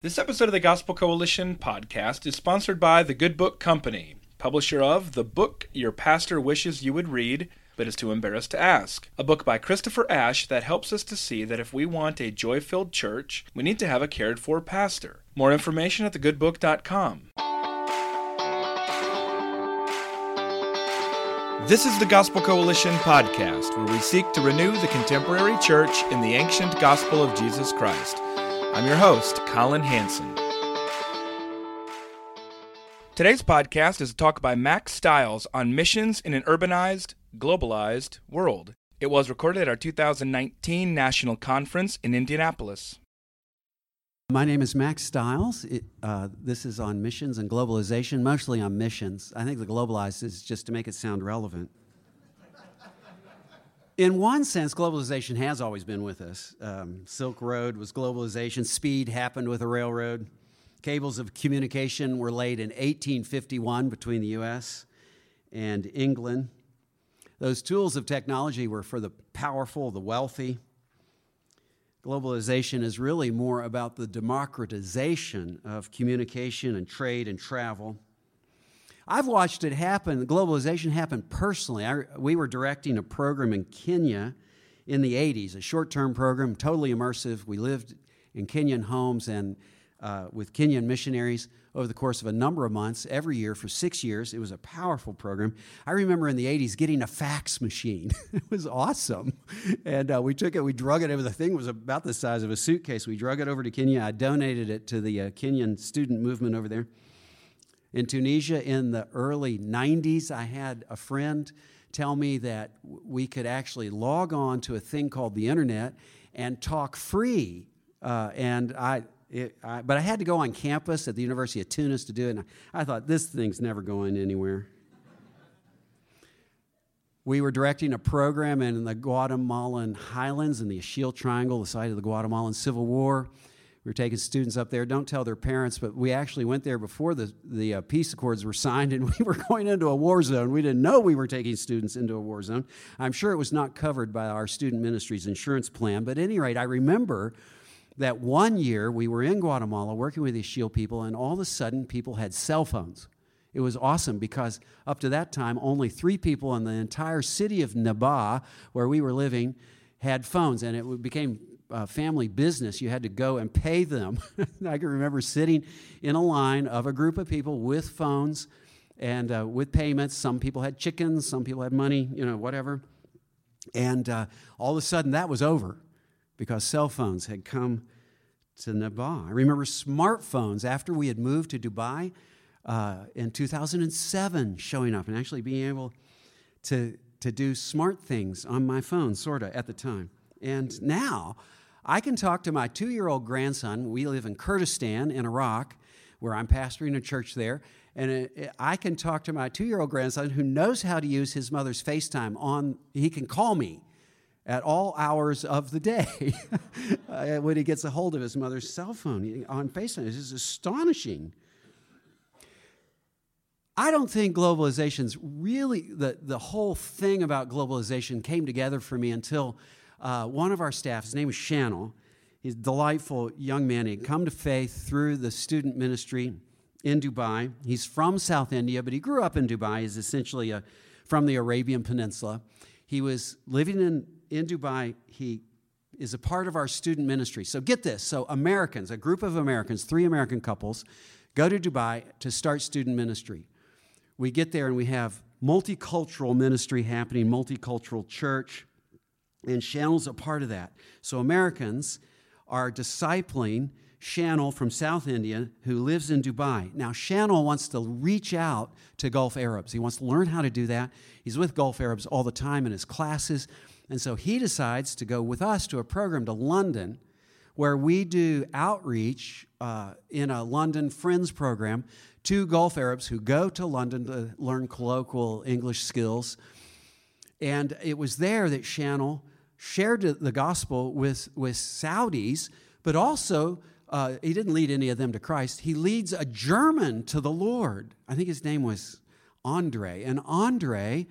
This episode of the Gospel Coalition podcast is sponsored by The Good Book Company, publisher of The Book Your Pastor Wishes You Would Read, but is too embarrassed to ask. A book by Christopher Ash that helps us to see that if we want a joy filled church, we need to have a cared for pastor. More information at thegoodbook.com. This is the Gospel Coalition podcast, where we seek to renew the contemporary church in the ancient gospel of Jesus Christ. I'm your host, Colin Hansen. Today's podcast is a talk by Mack Stiles on missions in an urbanized, globalized world. It was recorded at our 2019 National Conference in Indianapolis. My name is Mack Stiles. It, uh, this is on missions and globalization, mostly on missions. I think the globalized is just to make it sound relevant in one sense, globalization has always been with us. Um, Silk Road was globalization, speed happened with a railroad. Cables of communication were laid in 1851 between the US and England. Those tools of technology were for the powerful, the wealthy. Globalization is really more about the democratization of communication and trade and travel. I've watched it happen, globalization happen personally. I, we were directing a program in Kenya in the 80s, a short term program, totally immersive. We lived in Kenyan homes and uh, with Kenyan missionaries over the course of a number of months, every year for six years. It was a powerful program. I remember in the 80s getting a fax machine. it was awesome. And uh, we took it, we drug it over. The thing was about the size of a suitcase. We drug it over to Kenya. I donated it to the uh, Kenyan student movement over there. In Tunisia in the early 90s, I had a friend tell me that we could actually log on to a thing called the internet and talk free. Uh, and I, it, I, but I had to go on campus at the University of Tunis to do it. And I, I thought, this thing's never going anywhere. we were directing a program in the Guatemalan highlands in the Ixil Triangle, the site of the Guatemalan Civil War. We were taking students up there. Don't tell their parents, but we actually went there before the, the uh, peace accords were signed, and we were going into a war zone. We didn't know we were taking students into a war zone. I'm sure it was not covered by our student ministry's insurance plan, but at any rate, I remember that one year we were in Guatemala working with these Ixil people, and all of a sudden people had cell phones. It was awesome because up to that time, only three people in the entire city of Nebaj, where we were living, had phones, and it became uh, family business, you had to go and pay them. I can remember sitting in a line of a group of people with phones and uh, with payments. Some people had chickens, some people had money, you know, whatever. And uh, all of a sudden, that was over because cell phones had come to Nebaj. I remember smartphones after we had moved to Dubai uh, in 2007 showing up and actually being able to, to do smart things on my phone, sort of, at the time. And now, I can talk to my two year old grandson. We live in Kurdistan in Iraq, where I'm pastoring a church there. And I can talk to my two year old grandson who knows how to use his mother's FaceTime on, he can call me at all hours of the day uh, when he gets a hold of his mother's cell phone on FaceTime. It's just astonishing. I don't think globalization's really, the, the whole thing about globalization came together for me until uh, one of our staff, his name is Channel, He's a delightful young man. He had come to faith through the student ministry in Dubai. He's from South India, but he grew up in Dubai. He's essentially a, from the Arabian Peninsula. He was living in, in Dubai. He is a part of our student ministry. So get this. So Americans, a group of Americans, three American couples, go to Dubai to start student ministry. We get there and we have multicultural ministry happening, multicultural church, and Chanel's a part of that. So Americans are discipling Chanel from South India who lives in Dubai. Now, Chanel wants to reach out to Gulf Arabs. He wants to learn how to do that. He's with Gulf Arabs all the time in his classes. And so he decides to go with us to a program to London where we do outreach uh, in a London Friends program to Gulf Arabs who go to London to learn colloquial English skills. And it was there that Chanel shared the gospel with, with Saudis, but also uh, he didn't lead any of them to Christ. He leads a German to the Lord. I think his name was Andre. And Andre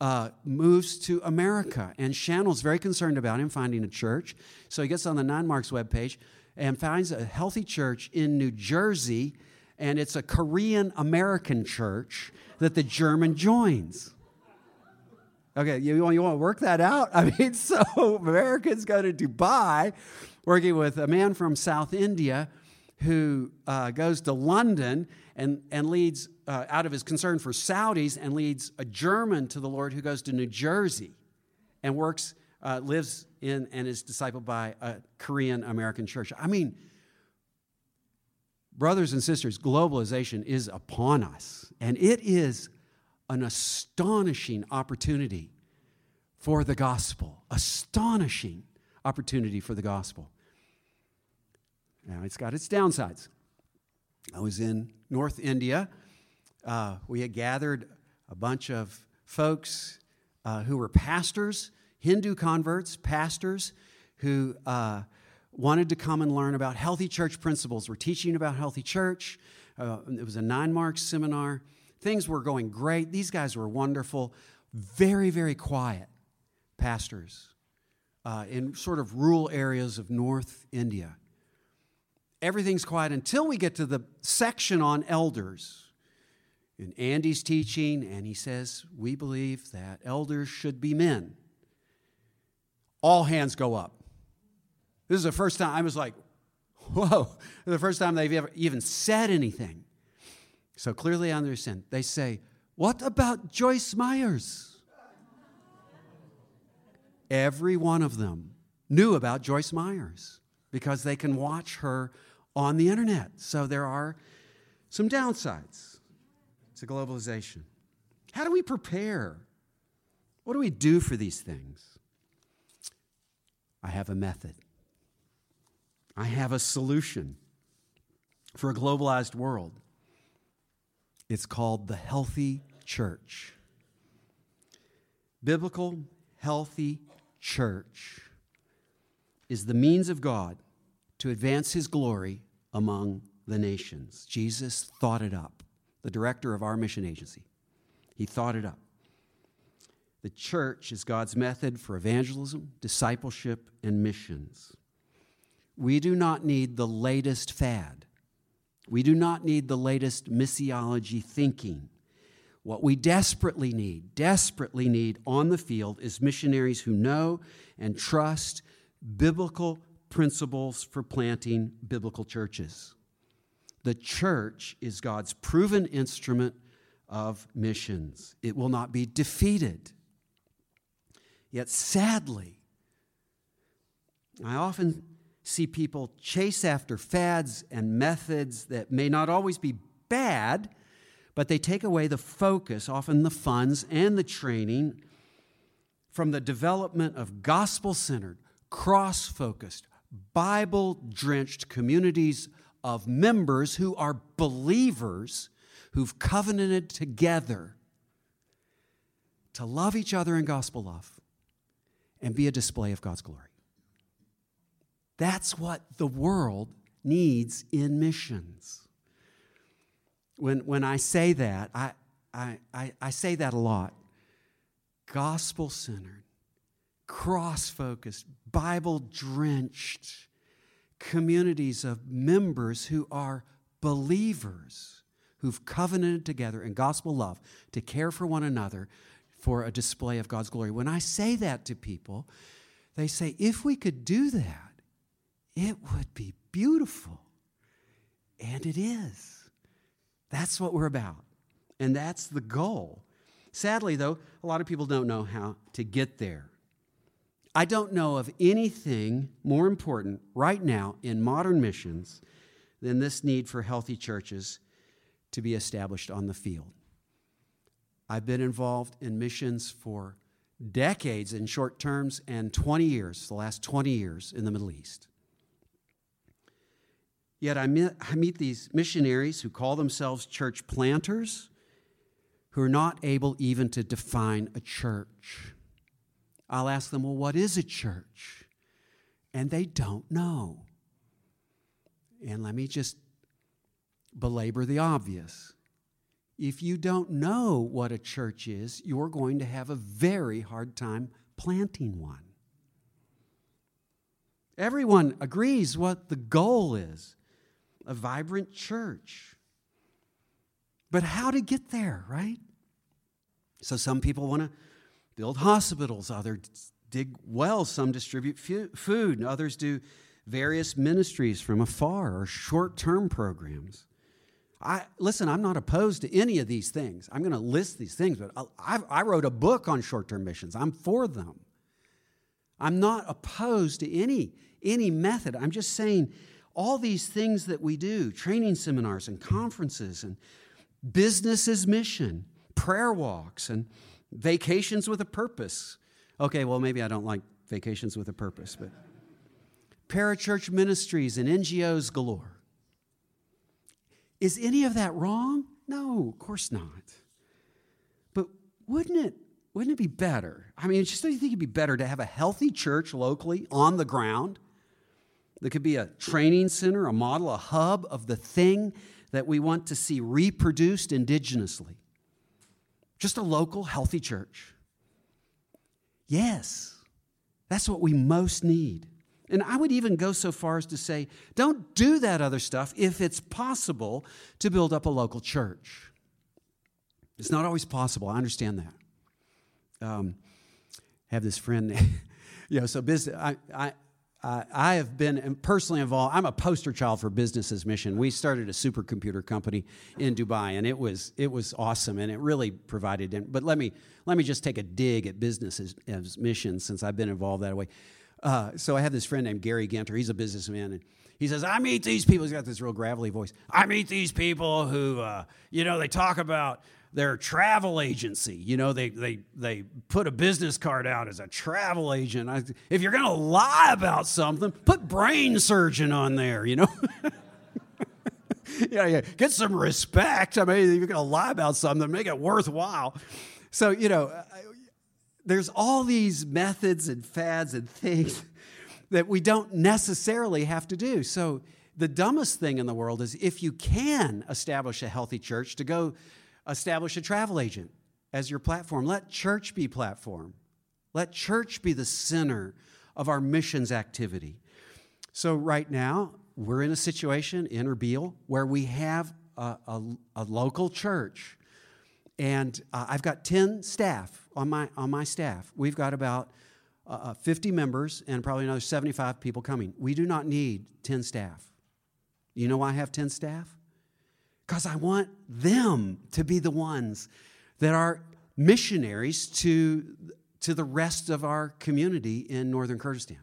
uh, moves to America. And Chanel's very concerned about him finding a church. So he gets on the 9Marks webpage and finds a healthy church in New Jersey. And it's a Korean American church that the German joins. Okay, you, you want to work that out? I mean, so Americans go to Dubai working with a man from South India who uh, goes to London and, and leads, uh, out of his concern for Saudis, and leads a German to the Lord who goes to New Jersey and works, uh, lives in, and is discipled by a Korean American church. I mean, brothers and sisters, globalization is upon us, and it is an astonishing opportunity for the gospel. Astonishing opportunity for the gospel. Now, it's got its downsides. I was in North India. Uh, we had gathered a bunch of folks uh, who were pastors, Hindu converts, pastors who uh, wanted to come and learn about healthy church principles. We're teaching about healthy church. Uh, it was a 9Marks seminar. Things were going great. These guys were wonderful, very, very quiet pastors uh, in sort of rural areas of North India. Everything's quiet until we get to the section on elders. And Andy's teaching, and he says, We believe that elders should be men. All hands go up. This is the first time I was like, Whoa, the first time they've ever even said anything. So clearly their sin, they say, What about Joyce Myers? Every one of them knew about Joyce Myers because they can watch her on the internet. So there are some downsides to globalization. How do we prepare? What do we do for these things? I have a method. I have a solution for a globalized world. It's called the healthy church. Biblical, healthy church is the means of God to advance his glory among the nations. Jesus thought it up, the director of our mission agency. He thought it up. The church is God's method for evangelism, discipleship, and missions. We do not need the latest fad. We do not need the latest missiology thinking. What we desperately need, desperately need on the field is missionaries who know and trust biblical principles for planting biblical churches. The church is God's proven instrument of missions, it will not be defeated. Yet, sadly, I often see people chase after fads and methods that may not always be bad, but they take away the focus, often the funds and the training, from the development of gospel centered, cross focused, Bible drenched communities of members who are believers who've covenanted together to love each other in gospel love and be a display of God's glory. That's what the world needs in missions. When, when I say that, I, I, I, I say that a lot. Gospel centered, cross focused, Bible drenched, communities of members who are believers, who've covenanted together in gospel love to care for one another for a display of God's glory. When I say that to people, they say, if we could do that, it would be beautiful. And it is. That's what we're about. And that's the goal. Sadly, though, a lot of people don't know how to get there. I don't know of anything more important right now in modern missions than this need for healthy churches to be established on the field. I've been involved in missions for decades in short terms and 20 years, the last 20 years in the Middle East. Yet I meet, I meet these missionaries who call themselves church planters who are not able even to define a church. I'll ask them, Well, what is a church? And they don't know. And let me just belabor the obvious. If you don't know what a church is, you're going to have a very hard time planting one. Everyone agrees what the goal is a vibrant church. But how to get there, right? So some people want to build hospitals, others dig wells, some distribute food, and others do various ministries from afar or short term programs. I, listen, I'm not opposed to any of these things. I'm going to list these things, but I, I wrote a book on short term missions. I'm for them. I'm not opposed to any, any method. I'm just saying all these things that we do training seminars and conferences and business as mission, prayer walks, and vacations with a purpose. Okay, well, maybe I don't like vacations with a purpose, but parachurch ministries and NGOs galore. Is any of that wrong? No, of course not. But wouldn't it wouldn't it be better? I mean, just don't you think it'd be better to have a healthy church locally on the ground? There could be a training center, a model, a hub of the thing that we want to see reproduced indigenously. Just a local, healthy church. Yes, that's what we most need. And I would even go so far as to say, don't do that other stuff if it's possible to build up a local church. It's not always possible. I understand that. Um, I have this friend, you know, so business, I, I, uh, I have been personally involved. I'm a poster child for Business as Mission. We started a supercomputer company in Dubai, and it was it was awesome, and it really provided. But let me let me just take a dig at Business as, Mission since I've been involved that way. Uh, so I have this friend named Gary Ginter. He's a businessman, and he says, "I meet these people." He's got this real gravelly voice. I meet these people who, uh, you know, they talk about their travel agency. You know, they they they put a business card out as a travel agent. I, if you're going to lie about something, put brain surgeon on there. You know. yeah, yeah. Get some respect. I mean, you're going to lie about something, make it worthwhile. So, you know, there's all these methods and fads and things that we don't necessarily have to do. So, the dumbest thing in the world is if you can establish a healthy church, to go establish a travel agent as your platform. Let church be platform. Let church be the center of our missions activity. So, right now, we're in a situation in Erbil where we have a, a, a local church. And uh, I've got 10 staff on my, on my staff. We've got about uh, uh 50 members and probably another 75 people coming. We do not need 10 staff. You know why I have 10 staff? Because I want them to be the ones that are missionaries to, to the rest of our community in northern Kurdistan.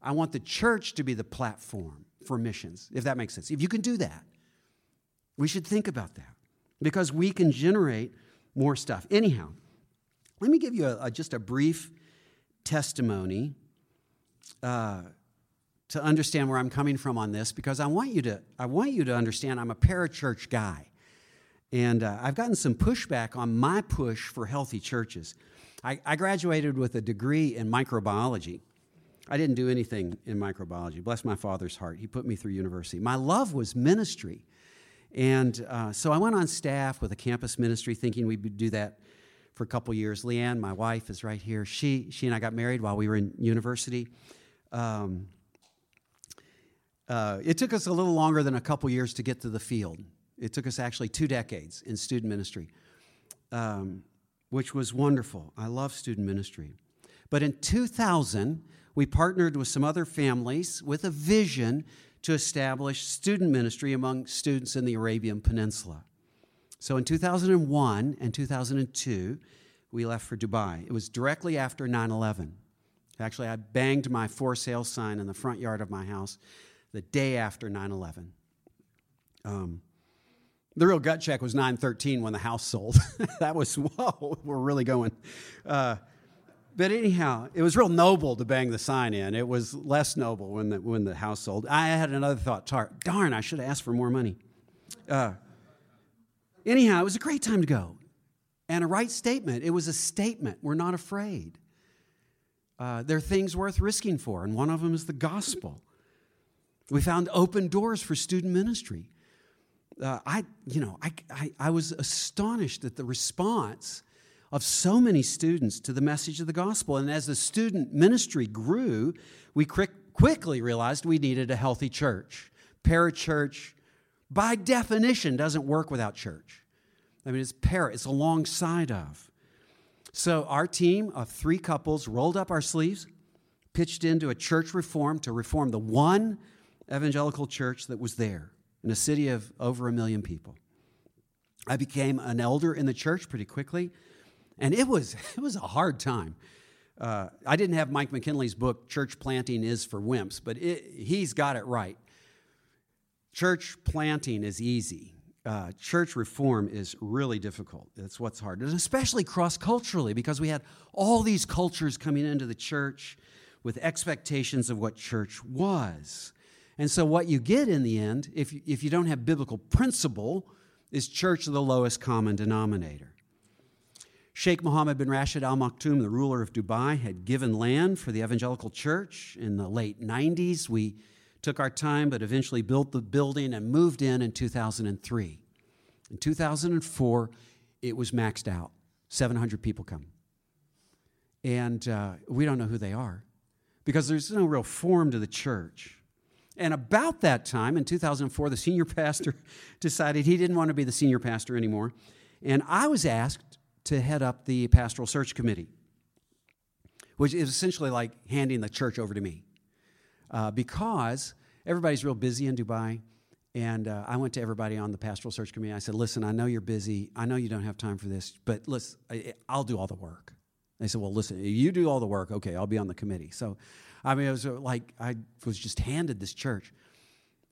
I want the church to be the platform for missions, if that makes sense. If you can do that, we should think about that because we can generate more stuff. Anyhow, let me give you a, a, just a brief testimony uh, to understand where I'm coming from on this, because I want you to, I want you to understand I'm a parachurch guy. And uh, I've gotten some pushback on my push for healthy churches. I, I graduated with a degree in microbiology. I didn't do anything in microbiology. Bless my father's heart. He put me through university. My love was ministry. And uh, so I went on staff with a campus ministry thinking we would do that for a couple years. Leanne, my wife, is right here. She, she and I got married while we were in university. Um, Uh, it took us a little longer than a couple years to get to the field. It took us actually two decades in student ministry, um, which was wonderful. I love student ministry. But in 2000, we partnered with some other families with a vision to establish student ministry among students in the Arabian Peninsula. So in 2001 and 2002, we left for Dubai. It was directly after 9 11. Actually, I banged my for sale sign in the front yard of my house the day after 9 11. Um, the real gut check was 913 when the house sold. that was, whoa, we're really going. Uh, but anyhow, it was real noble to bang the sign in. It was less noble when the, when the house sold. I had another thought, darn, I should have asked for more money. Uh, anyhow, it was a great time to go. And a right statement. It was a statement. We're not afraid. Uh, there are things worth risking for, and one of them is the gospel. We found open doors for student ministry. Uh, I, you know, I, I, I was astonished at the response of so many students to the message of the gospel. And as the student ministry grew, we quickly realized we needed a healthy church. Parachurch, by definition, doesn't work without church. I mean, it's para, it's alongside of. So our team of three couples rolled up our sleeves, pitched into a church reform to reform the one evangelical church that was there in a city of over a million people. I became an elder in the church pretty quickly, and it was, it was a hard time. Uh, I didn't have Mike McKinley's book, Church Planting is for Wimps, but it, he's got it right. Church planting is easy. Uh, church reform is really difficult. That's what's hard, and especially cross culturally, because we had all these cultures coming into the church with expectations of what church was. And so, what you get in the end, if you, if you don't have biblical principle, is church of the lowest common denominator. Sheikh Mohammed bin Rashid Al Maktoum, the ruler of Dubai, had given land for the evangelical church in the late 90s. We took our time, but eventually built the building and moved in in 2003. In 2004, it was maxed out 700 people come. And uh, we don't know who they are because there's no real form to the church. And about that time, in 2004, the senior pastor decided he didn't want to be the senior pastor anymore. And I was asked to head up the pastoral search committee, which is essentially like handing the church over to me. Uh, because everybody's real busy in Dubai. And uh, I went to everybody on the pastoral search committee. I said, Listen, I know you're busy. I know you don't have time for this, but listen, I, will do all the work. They said, Well, listen, you do all the work. Okay, I'll be on the committee. So, I mean, it was uh, like I was just handed this church.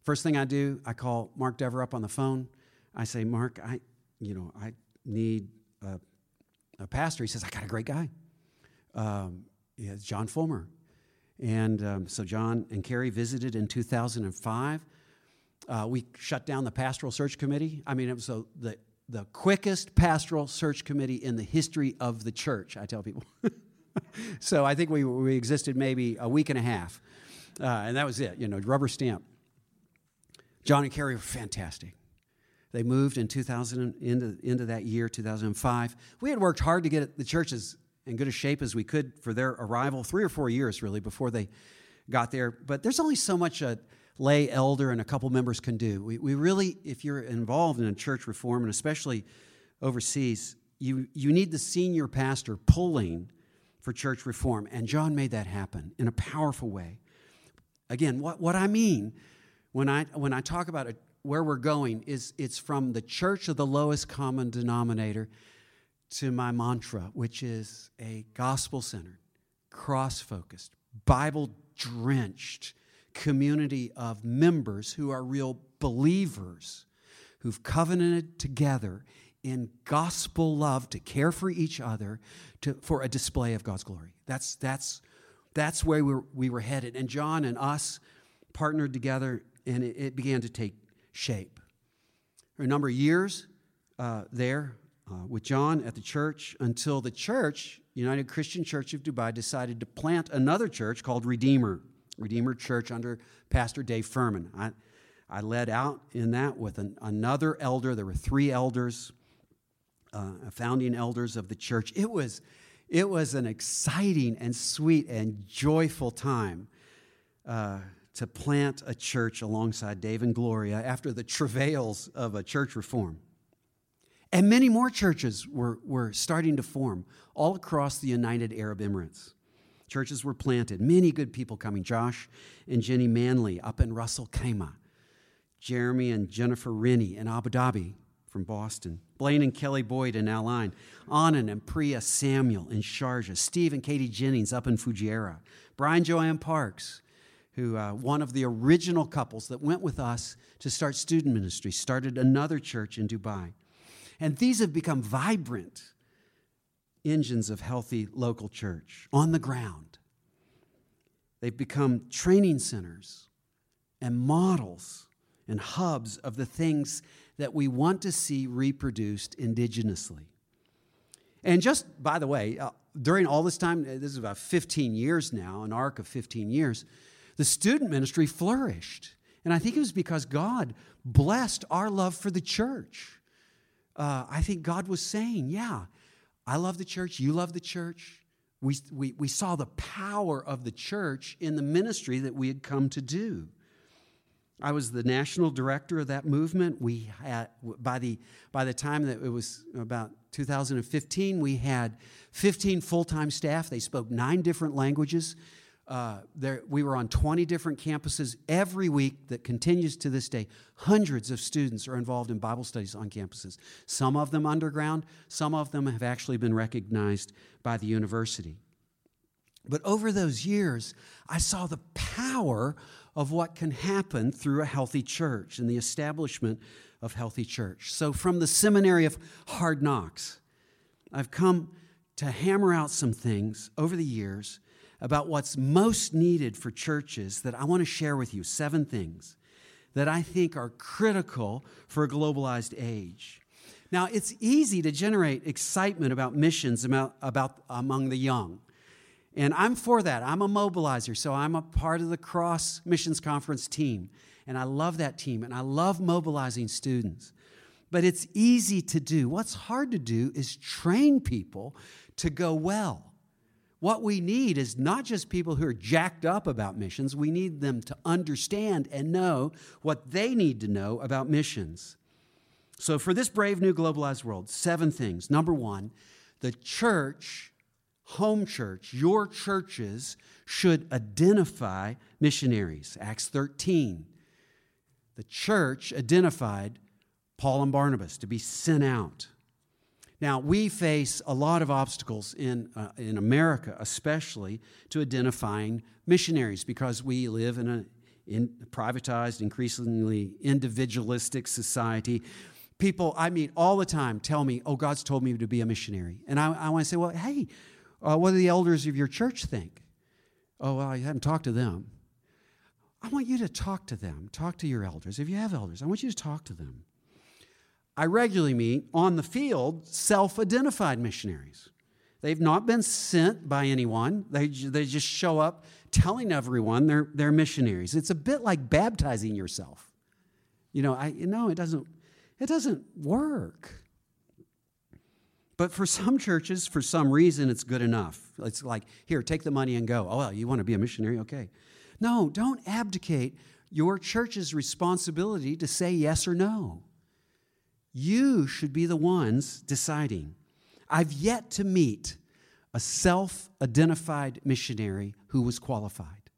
First thing I do, I call Mark Dever up on the phone. I say, Mark, I, you know, I need a a pastor. He says, I got a great guy. Um, yeah, John Folmar. And um, so John and Carrie visited in 2005. Uh, we shut down the pastoral search committee. I mean, it was a, the, the quickest pastoral search committee in the history of the church, I tell people. so I think we, we existed maybe a week and a half. Uh, and that was it, you know, rubber stamp. John and Carrie were fantastic. They moved in 2000 into, into that year, 2005. We had worked hard to get the churches in good a shape as we could for their arrival, three or four years really before they got there. But there's only so much a lay elder and a couple members can do. We, we really, if you're involved in a church reform, and especially overseas, you, you need the senior pastor pulling for church reform. And John made that happen in a powerful way. Again, what, what I mean when I, when I talk about where we're going is it's from the church of the lowest common denominator to my mantra, which is a gospel centered, cross focused, Bible drenched community of members who are real believers who've covenanted together in gospel love to care for each other to, for a display of God's glory. That's, that's, that's where we were, we were headed. And John and us partnered together, and it, it began to take shape. For a number of years uh, there uh, with John at the church until the church, United Christian Church of Dubai, decided to plant another church called Redeemer, Redeemer Church under Pastor Dave Furman. I, I led out in that with an, another elder. There were three elders, uh, founding elders of the church. It was, it was an exciting and sweet and joyful time. Uh, to plant a church alongside Dave and Gloria after the travails of a church reform. And many more churches were, were starting to form all across the United Arab Emirates. Churches were planted, many good people coming. Josh and Jenny Manley up in Al Khaimah, Jeremy and Jennifer Rennie in Abu Dhabi from Boston, Blaine and Kelly Boyd in Al Ain, Anand and Priya Samuel in Sharjah, Steve and Katie Jennings up in Fujairah, Brian Joanne Parks, who uh, one of the original couples that went with us to start student ministry, started another church in Dubai. And these have become vibrant engines of healthy local church on the ground. They've become training centers and models and hubs of the things that we want to see reproduced indigenously. And just by the way, uh, during all this time, uh, this is about 15 years now, an arc of 15 years, the student ministry flourished. And I think it was because God blessed our love for the church. Uh, I think God was saying, yeah, I love the church, you love the church. We, we, we saw the power of the church in the ministry that we had come to do. I was the national director of that movement. We had, by the, by the time that it was about 2015, we had 15 full time staff. They spoke nine different languages. Uh, there, we were on 20 different campuses every week that continues to this day. Hundreds of students are involved in Bible studies on campuses, some of them underground, some of them have actually been recognized by the university. But over those years, I saw the power of what can happen through a healthy church and the establishment of healthy church. So, from the seminary of hard knocks, I've come to hammer out some things over the years about what's most needed for churches that I want to share with you. Seven things that I think are critical for a globalized age. Now, it's easy to generate excitement about missions about, about, among the young. And I'm for that. I'm a mobilizer, so I'm a part of the Cross Missions Conference team. And I love that team, and I love mobilizing students. But it's easy to do. What's hard to do is train people to go well. What we need is not just people who are jacked up about missions, we need them to understand and know what they need to know about missions. So, for this brave new globalized world, seven things. Number one, the church, home church, your churches should identify missionaries. Acts 13. The church identified Paul and Barnabas to be sent out. Now, we face a lot of obstacles in, uh, in America, especially to identifying missionaries because we live in a in privatized, increasingly individualistic society. People I meet all the time tell me, Oh, God's told me to be a missionary. And I, I want to say, Well, hey, uh, what do the elders of your church think? Oh, well, I haven't talked to them. I want you to talk to them. Talk to your elders. If you have elders, I want you to talk to them. I regularly meet on the field self identified missionaries. They've not been sent by anyone, they, they just show up telling everyone they're, they're missionaries. It's a bit like baptizing yourself. You know, I you know it doesn't it doesn't work. But for some churches, for some reason, it's good enough. It's like, here, take the money and go. Oh, well, you want to be a missionary? Okay. No, don't abdicate your church's responsibility to say yes or no. You should be the ones deciding. I've yet to meet a self identified missionary who was qualified.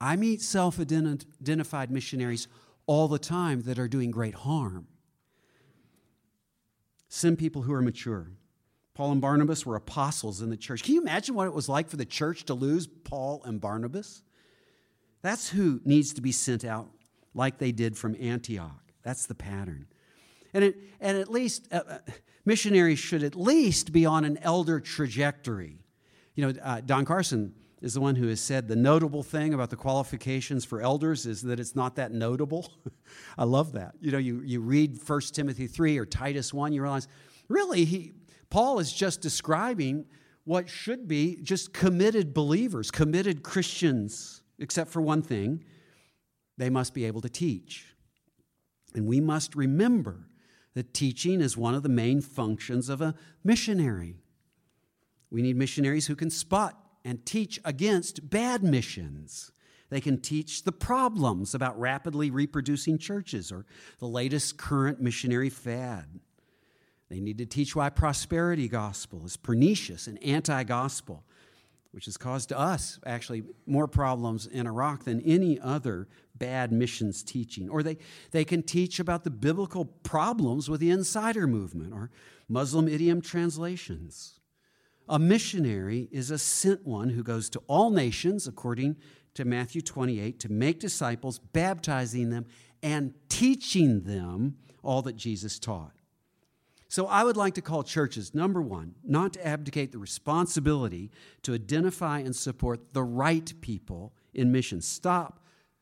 I meet self identified missionaries all the time that are doing great harm. Send people who are mature. Paul and Barnabas were apostles in the church. Can you imagine what it was like for the church to lose Paul and Barnabas? That's who needs to be sent out like they did from Antioch. That's the pattern. And, it, and at least, uh, uh, missionaries should at least be on an elder trajectory. You know, uh, Don Carson is the one who has said the notable thing about the qualifications for elders is that it's not that notable. I love that. You know, you, you read 1 Timothy 3 or Titus 1, you realize, really, he, Paul is just describing what should be just committed believers, committed Christians, except for one thing they must be able to teach. And we must remember that teaching is one of the main functions of a missionary. We need missionaries who can spot and teach against bad missions. They can teach the problems about rapidly reproducing churches or the latest current missionary fad. They need to teach why prosperity gospel is pernicious and anti gospel, which has caused us actually more problems in Iraq than any other bad missions teaching. Or they, they can teach about the biblical problems with the insider movement or Muslim idiom translations. A missionary is a sent one who goes to all nations, according to Matthew 28, to make disciples, baptizing them, and teaching them all that Jesus taught. So I would like to call churches, number one, not to abdicate the responsibility to identify and support the right people in mission. Stop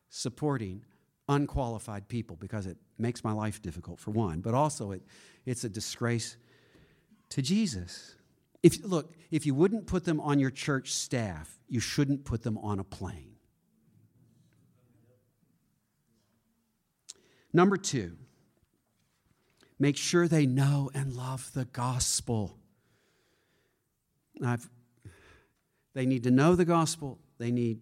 supporting unqualified people because it makes my life difficult, for one, but also it, it's a disgrace to Jesus. If, look, if you wouldn't put them on your church staff, you shouldn't put them on a plane. Number two, make sure they know and love the gospel. I've, they need to know the gospel, they need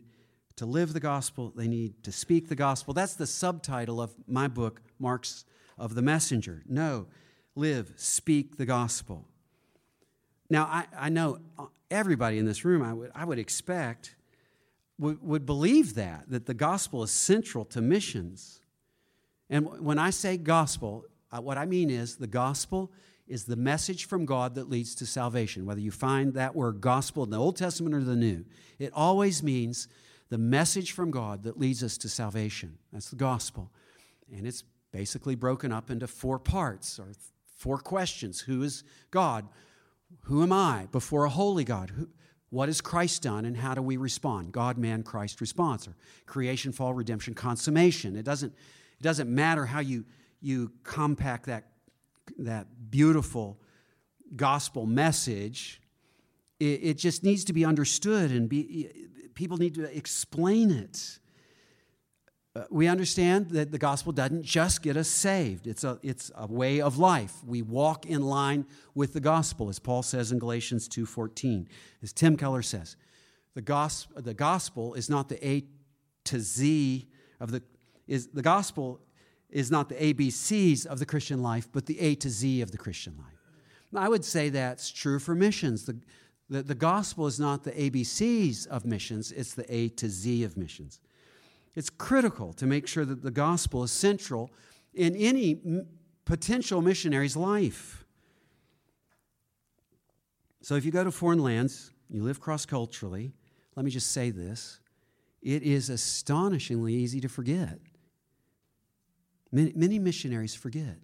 to live the gospel, they need to speak the gospel. That's the subtitle of my book, Marks of the Messenger. No, live, speak the gospel. Now, I, I know everybody in this room, I would, I would expect, would, would believe that, that the gospel is central to missions. And when I say gospel, uh, what I mean is the gospel is the message from God that leads to salvation. Whether you find that word gospel in the Old Testament or the New, it always means the message from God that leads us to salvation. That's the gospel. And it's basically broken up into four parts or four questions Who is God? Who am I before a holy God? Who, what has Christ done and how do we respond? God, man, Christ response, or creation, fall, redemption, consummation. It doesn't, it doesn't matter how you, you compact that, that beautiful gospel message. It, it just needs to be understood and be, people need to explain it. Uh, we understand that the gospel doesn't just get us saved. It's a, it's a way of life. We walk in line with the gospel, as Paul says in Galatians 2.14. As Tim Keller says, the gospel, the gospel is not the A to Z of the, is, the gospel is not the ABCs of the Christian life, but the A to Z of the Christian life. I would say that's true for missions. The, the, the gospel is not the ABCs of missions, it's the A to Z of missions. It's critical to make sure that the gospel is central in any m- potential missionary's life. So if you go to foreign lands, you live cross culturally, let me just say this it is astonishingly easy to forget. Many, many missionaries forget.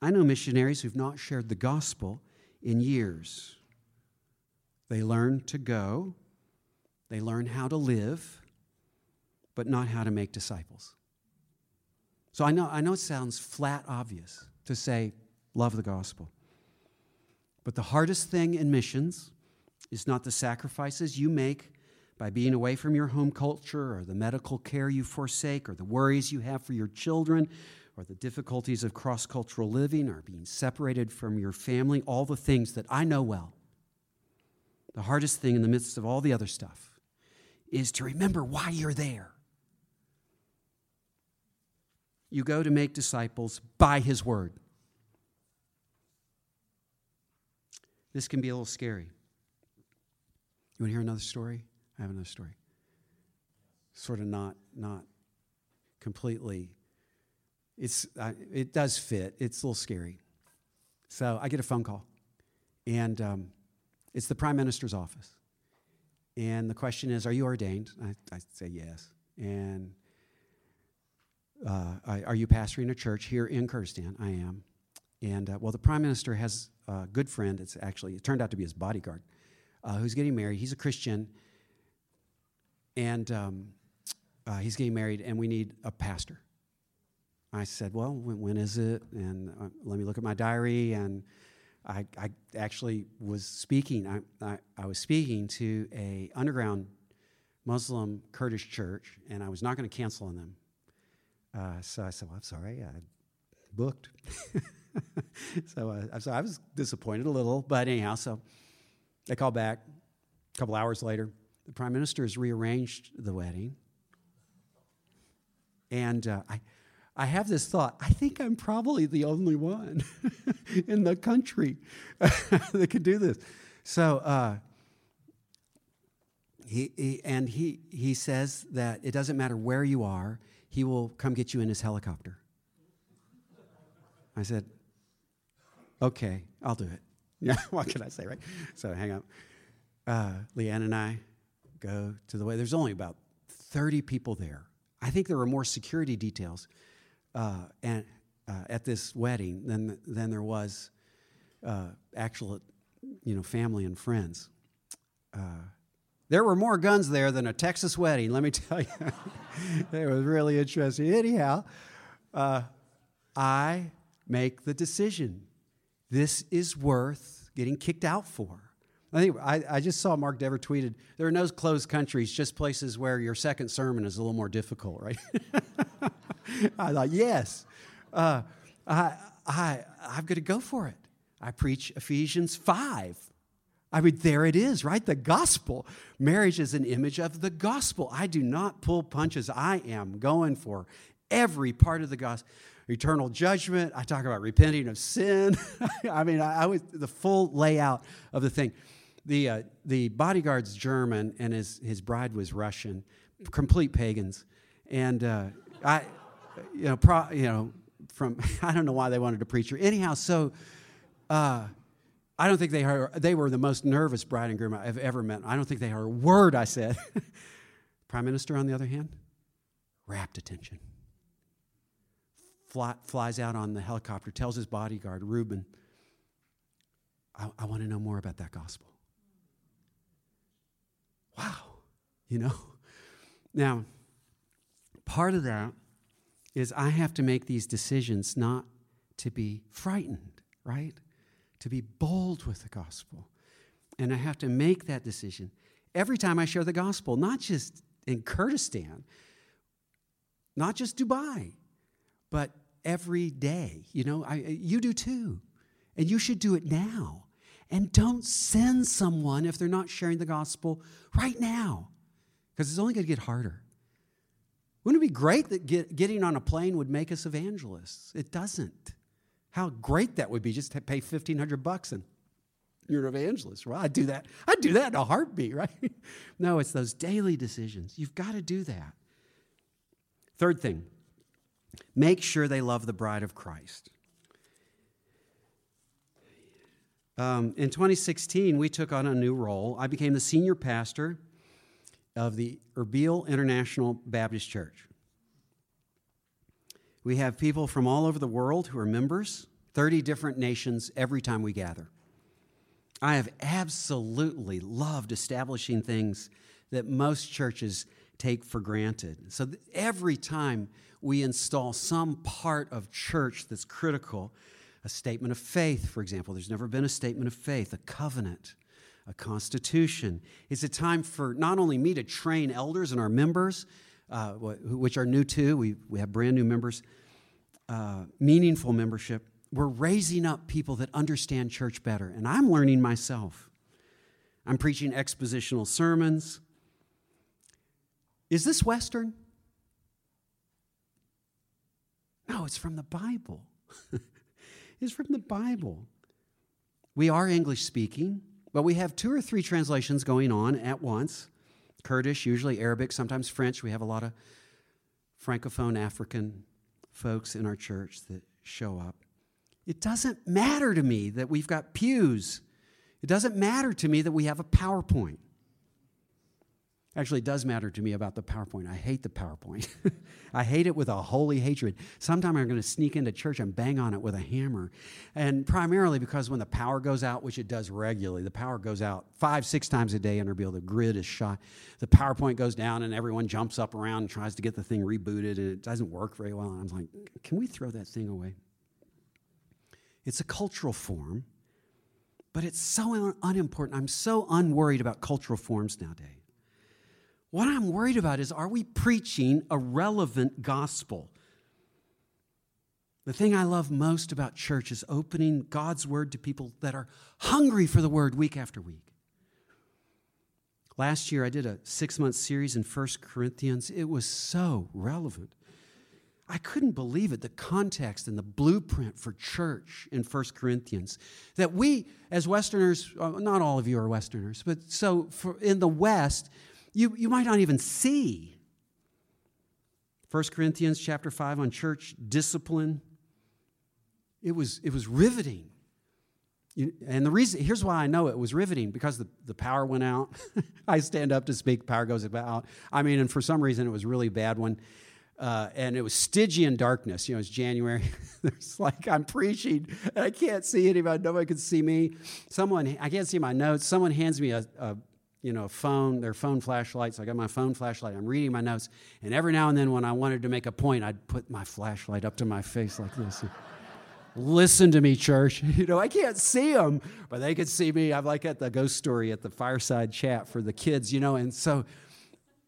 I know missionaries who've not shared the gospel in years. They learn to go, they learn how to live, but not how to make disciples. So I know, I know it sounds flat obvious to say, love the gospel. But the hardest thing in missions is not the sacrifices you make by being away from your home culture or the medical care you forsake or the worries you have for your children or the difficulties of cross cultural living or being separated from your family, all the things that I know well. The hardest thing in the midst of all the other stuff is to remember why you're there. You go to make disciples by His Word. This can be a little scary. You want to hear another story? I have another story. Sort of not not completely. It's it does fit. It's a little scary. So I get a phone call, and um, it's the prime minister's office. And the question is, Are you ordained? I, I say yes. And uh, are you pastoring a church here in Kurdistan? I am. And uh, well, the prime minister has a good friend. It's actually, it turned out to be his bodyguard, uh, who's getting married. He's a Christian. And um, uh, he's getting married, and we need a pastor. I said, Well, when, when is it? And uh, let me look at my diary. And I, I actually was speaking. I, I, I, was speaking to a underground Muslim Kurdish church, and I was not going to cancel on them. Uh, so I said, "Well, I'm sorry, I booked." so, uh, so I was disappointed a little, but anyhow, so they called back a couple hours later. The prime minister has rearranged the wedding. And uh, I, I have this thought I think I'm probably the only one in the country that can do this. So, uh, he, he, and he, he says that it doesn't matter where you are, he will come get you in his helicopter. I said, okay, I'll do it. Yeah, what can I say, right? So hang up. Uh, Leanne and I go to the way. There's only about 30 people there. I think there were more security details uh, and, uh, at this wedding than, than there was uh, actual, you know, family and friends. Uh, there were more guns there than a Texas wedding, let me tell you. it was really interesting. Anyhow, uh, I make the decision this is worth getting kicked out for. I think I, I just saw Mark Dever tweeted there are no closed countries, just places where your second sermon is a little more difficult, right? I thought, yes, uh, I, I, I'm going to go for it. I preach Ephesians 5. I mean, there it is, right? The gospel. Marriage is an image of the gospel. I do not pull punches. I am going for every part of the gospel eternal judgment. I talk about repenting of sin. I mean, I, I, was the full layout of the thing. The, uh, the bodyguard's German and his, his bride was Russian, complete pagans. And uh, I, you know, pro, you know, from, I don't know why they wanted a preacher. Anyhow, so uh, I don't think they heard, they were the most nervous bride and groom I've ever met. I don't think they heard a word I said. Prime Minister, on the other hand, rapt attention fly, flies out on the helicopter, tells his bodyguard, Reuben, I, I want to know more about that gospel. Wow, you know? Now, part of that is I have to make these decisions not to be frightened, right? To be bold with the gospel. And I have to make that decision every time I share the gospel, not just in Kurdistan, not just Dubai, but every day. You know, I, you do too. And you should do it now. And don't send someone if they're not sharing the gospel right now, because it's only going to get harder. Wouldn't it be great that get, getting on a plane would make us evangelists? It doesn't. How great that would be just to pay 1500 bucks and you're an evangelist. Well, I'd do that. I'd do that in a heartbeat, right? no, it's those daily decisions. You've got to do that. Third thing, Make sure they love the bride of Christ. Um, in 2016, we took on a new role. I became the senior pastor of the Erbil International Baptist Church. We have people from all over the world who are members, 30 different nations every time we gather. I have absolutely loved establishing things that most churches take for granted. So every time we install some part of church that's critical, a statement of faith, for example, there's never been a statement of faith, a covenant, a constitution. It's a time for not only me to train elders and our members, uh, which are new too, we, we have brand new members, uh, meaningful membership. We're raising up people that understand church better, and I'm learning myself. I'm preaching expositional sermons. Is this Western? No, it's from the Bible. it's from the Bible. We are English speaking, but we have two or three translations going on at once Kurdish, usually Arabic, sometimes French. We have a lot of Francophone African folks in our church that show up. It doesn't matter to me that we've got pews. It doesn't matter to me that we have a PowerPoint. Actually, does matter to me about the PowerPoint. I hate the PowerPoint. I hate it with a holy hatred. Sometime I'm going to sneak into church and bang on it with a hammer. And primarily because when the power goes out, which it does regularly, the power goes out five, six times a day in Erbil. The grid is shot. The PowerPoint goes down and everyone jumps up around and tries to get the thing rebooted and it doesn't work very well. And I'm like, can we throw that thing away? It's a cultural form, but it's so unimportant. I'm so unworried about cultural forms nowadays. What I'm worried about is are we preaching a relevant gospel? The thing I love most about church is opening God's word to people that are hungry for the word week after week. Last year, I did a six month series in First Corinthians. It was so relevant. I couldn't believe it, the context and the blueprint for church in First Corinthians. That we, as Westerners, uh, not all of you are Westerners, but so for, in the West, you, you might not even see. 1 Corinthians chapter 5 on church discipline. It was, it was riveting. And the reason, here's why I know it was riveting because the, the power went out. I stand up to speak, power goes out. I mean, and for some reason it was really bad one. Uh, and it was Stygian darkness. You know, it's January. it's like I'm preaching and I can't see anybody. Nobody can see me. Someone, I can't see my notes. Someone hands me a, a you know, phone, their phone flashlights. I got my phone flashlight. I'm reading my notes. And every now and then when I wanted to make a point, I'd put my flashlight up to my face like this. Listen to me, church. You know, I can't see them, but they could see me. I'm like at the ghost story at the fireside chat for the kids, you know. And so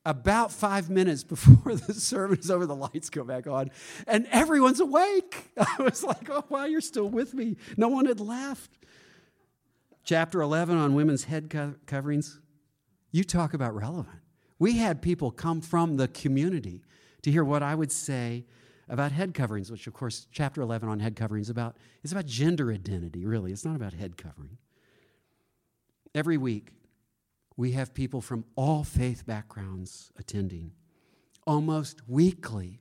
about five minutes before the service over, the lights go back on, and everyone's awake. I was like, oh, wow, you're still with me. No one had left. Chapter 11 on women's head co- coverings. You talk about relevant. We had people come from the community to hear what I would say about head coverings, which, of course, chapter 11 on head coverings about, is about gender identity, really. It's not about head covering. Every week, we have people from all faith backgrounds attending. Almost weekly,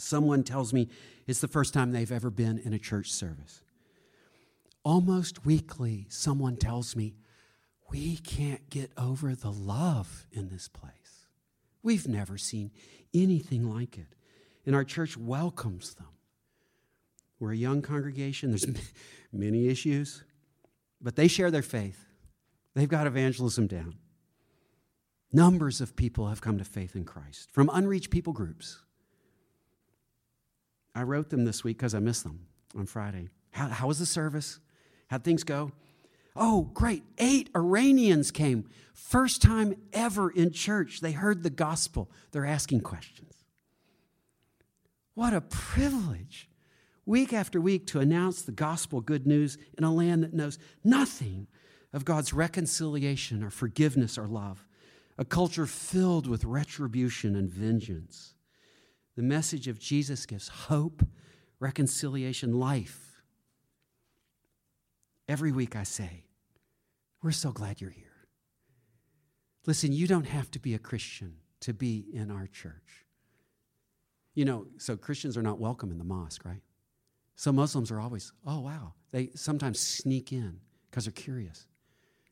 someone tells me it's the first time they've ever been in a church service. Almost weekly, someone tells me, we can't get over the love in this place. We've never seen anything like it. And our church welcomes them. We're a young congregation, there's many issues, but they share their faith. They've got evangelism down. Numbers of people have come to faith in Christ from unreached people groups. I wrote them this week because I missed them on Friday. How, how was the service? How'd things go? Oh, great. Eight Iranians came. First time ever in church. They heard the gospel. They're asking questions. What a privilege, week after week, to announce the gospel good news in a land that knows nothing of God's reconciliation or forgiveness or love, a culture filled with retribution and vengeance. The message of Jesus gives hope, reconciliation, life. Every week I say, We're so glad you're here. Listen, you don't have to be a Christian to be in our church. You know, so Christians are not welcome in the mosque, right? So Muslims are always, oh, wow. They sometimes sneak in because they're curious.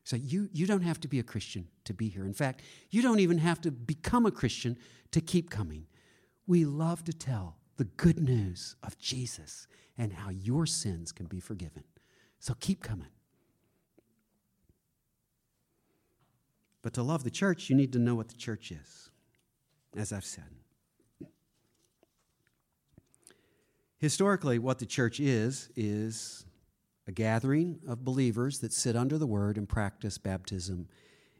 So you, you don't have to be a Christian to be here. In fact, you don't even have to become a Christian to keep coming. We love to tell the good news of Jesus and how your sins can be forgiven. So keep coming. But to love the church, you need to know what the church is, as I've said. Historically, what the church is, is a gathering of believers that sit under the word and practice baptism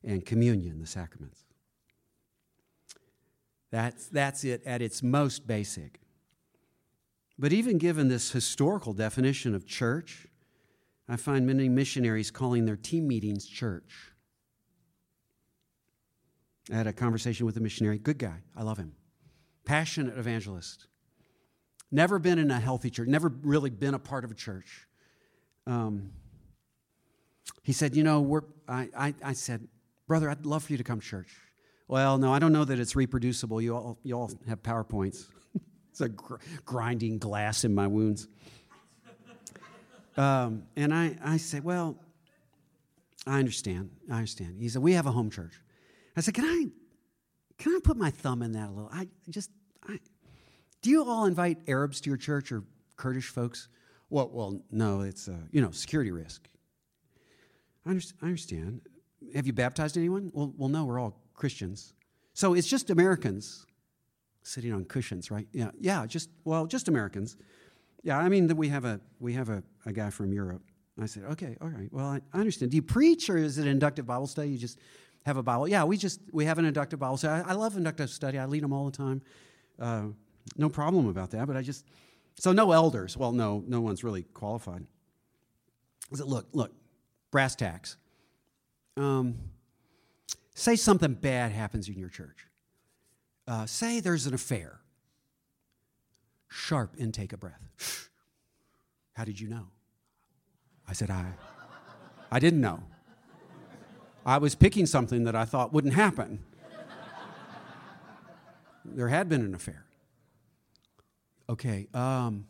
and communion, the sacraments. That's, that's it at its most basic. But even given this historical definition of church, I find many missionaries calling their team meetings church. I had a conversation with a missionary, good guy, I love him, passionate evangelist. Never been in a healthy church, never really been a part of a church um, he said, You know, we're, I, I, I said, Brother, I'd love for you to come to church. Well, no, I don't know that it's reproducible. You all, you all have PowerPoints. it's a gr- grinding glass in my wounds. Um, and I, I said, Well, I understand. I understand. He said, We have a home church. I said, Can I, can I put my thumb in that a little? I just, I, do you all invite Arabs to your church or Kurdish folks? Well, well, no, it's a, you know security risk. I understand, I understand. Have you baptized anyone? Well, well, no, we're all Christians. So it's just Americans sitting on cushions, right? Yeah, yeah, just well, just Americans. Yeah, I mean, we have a we have a, a guy from Europe. I said, okay, all right. Well, I, I understand. Do you preach or is it an inductive Bible study? You just have a Bible? Yeah, we just we have an inductive Bible study. I, I love inductive study. I lead them all the time. Uh, no problem about that. But I just so no elders. Well, no, no one's really qualified. I said, look, look, brass tacks. Um, say something bad happens in your church. Uh, say there's an affair. Sharp intake of breath. How did you know? I said, I, I didn't know. I was picking something that I thought wouldn't happen. there had been an affair. Okay, um,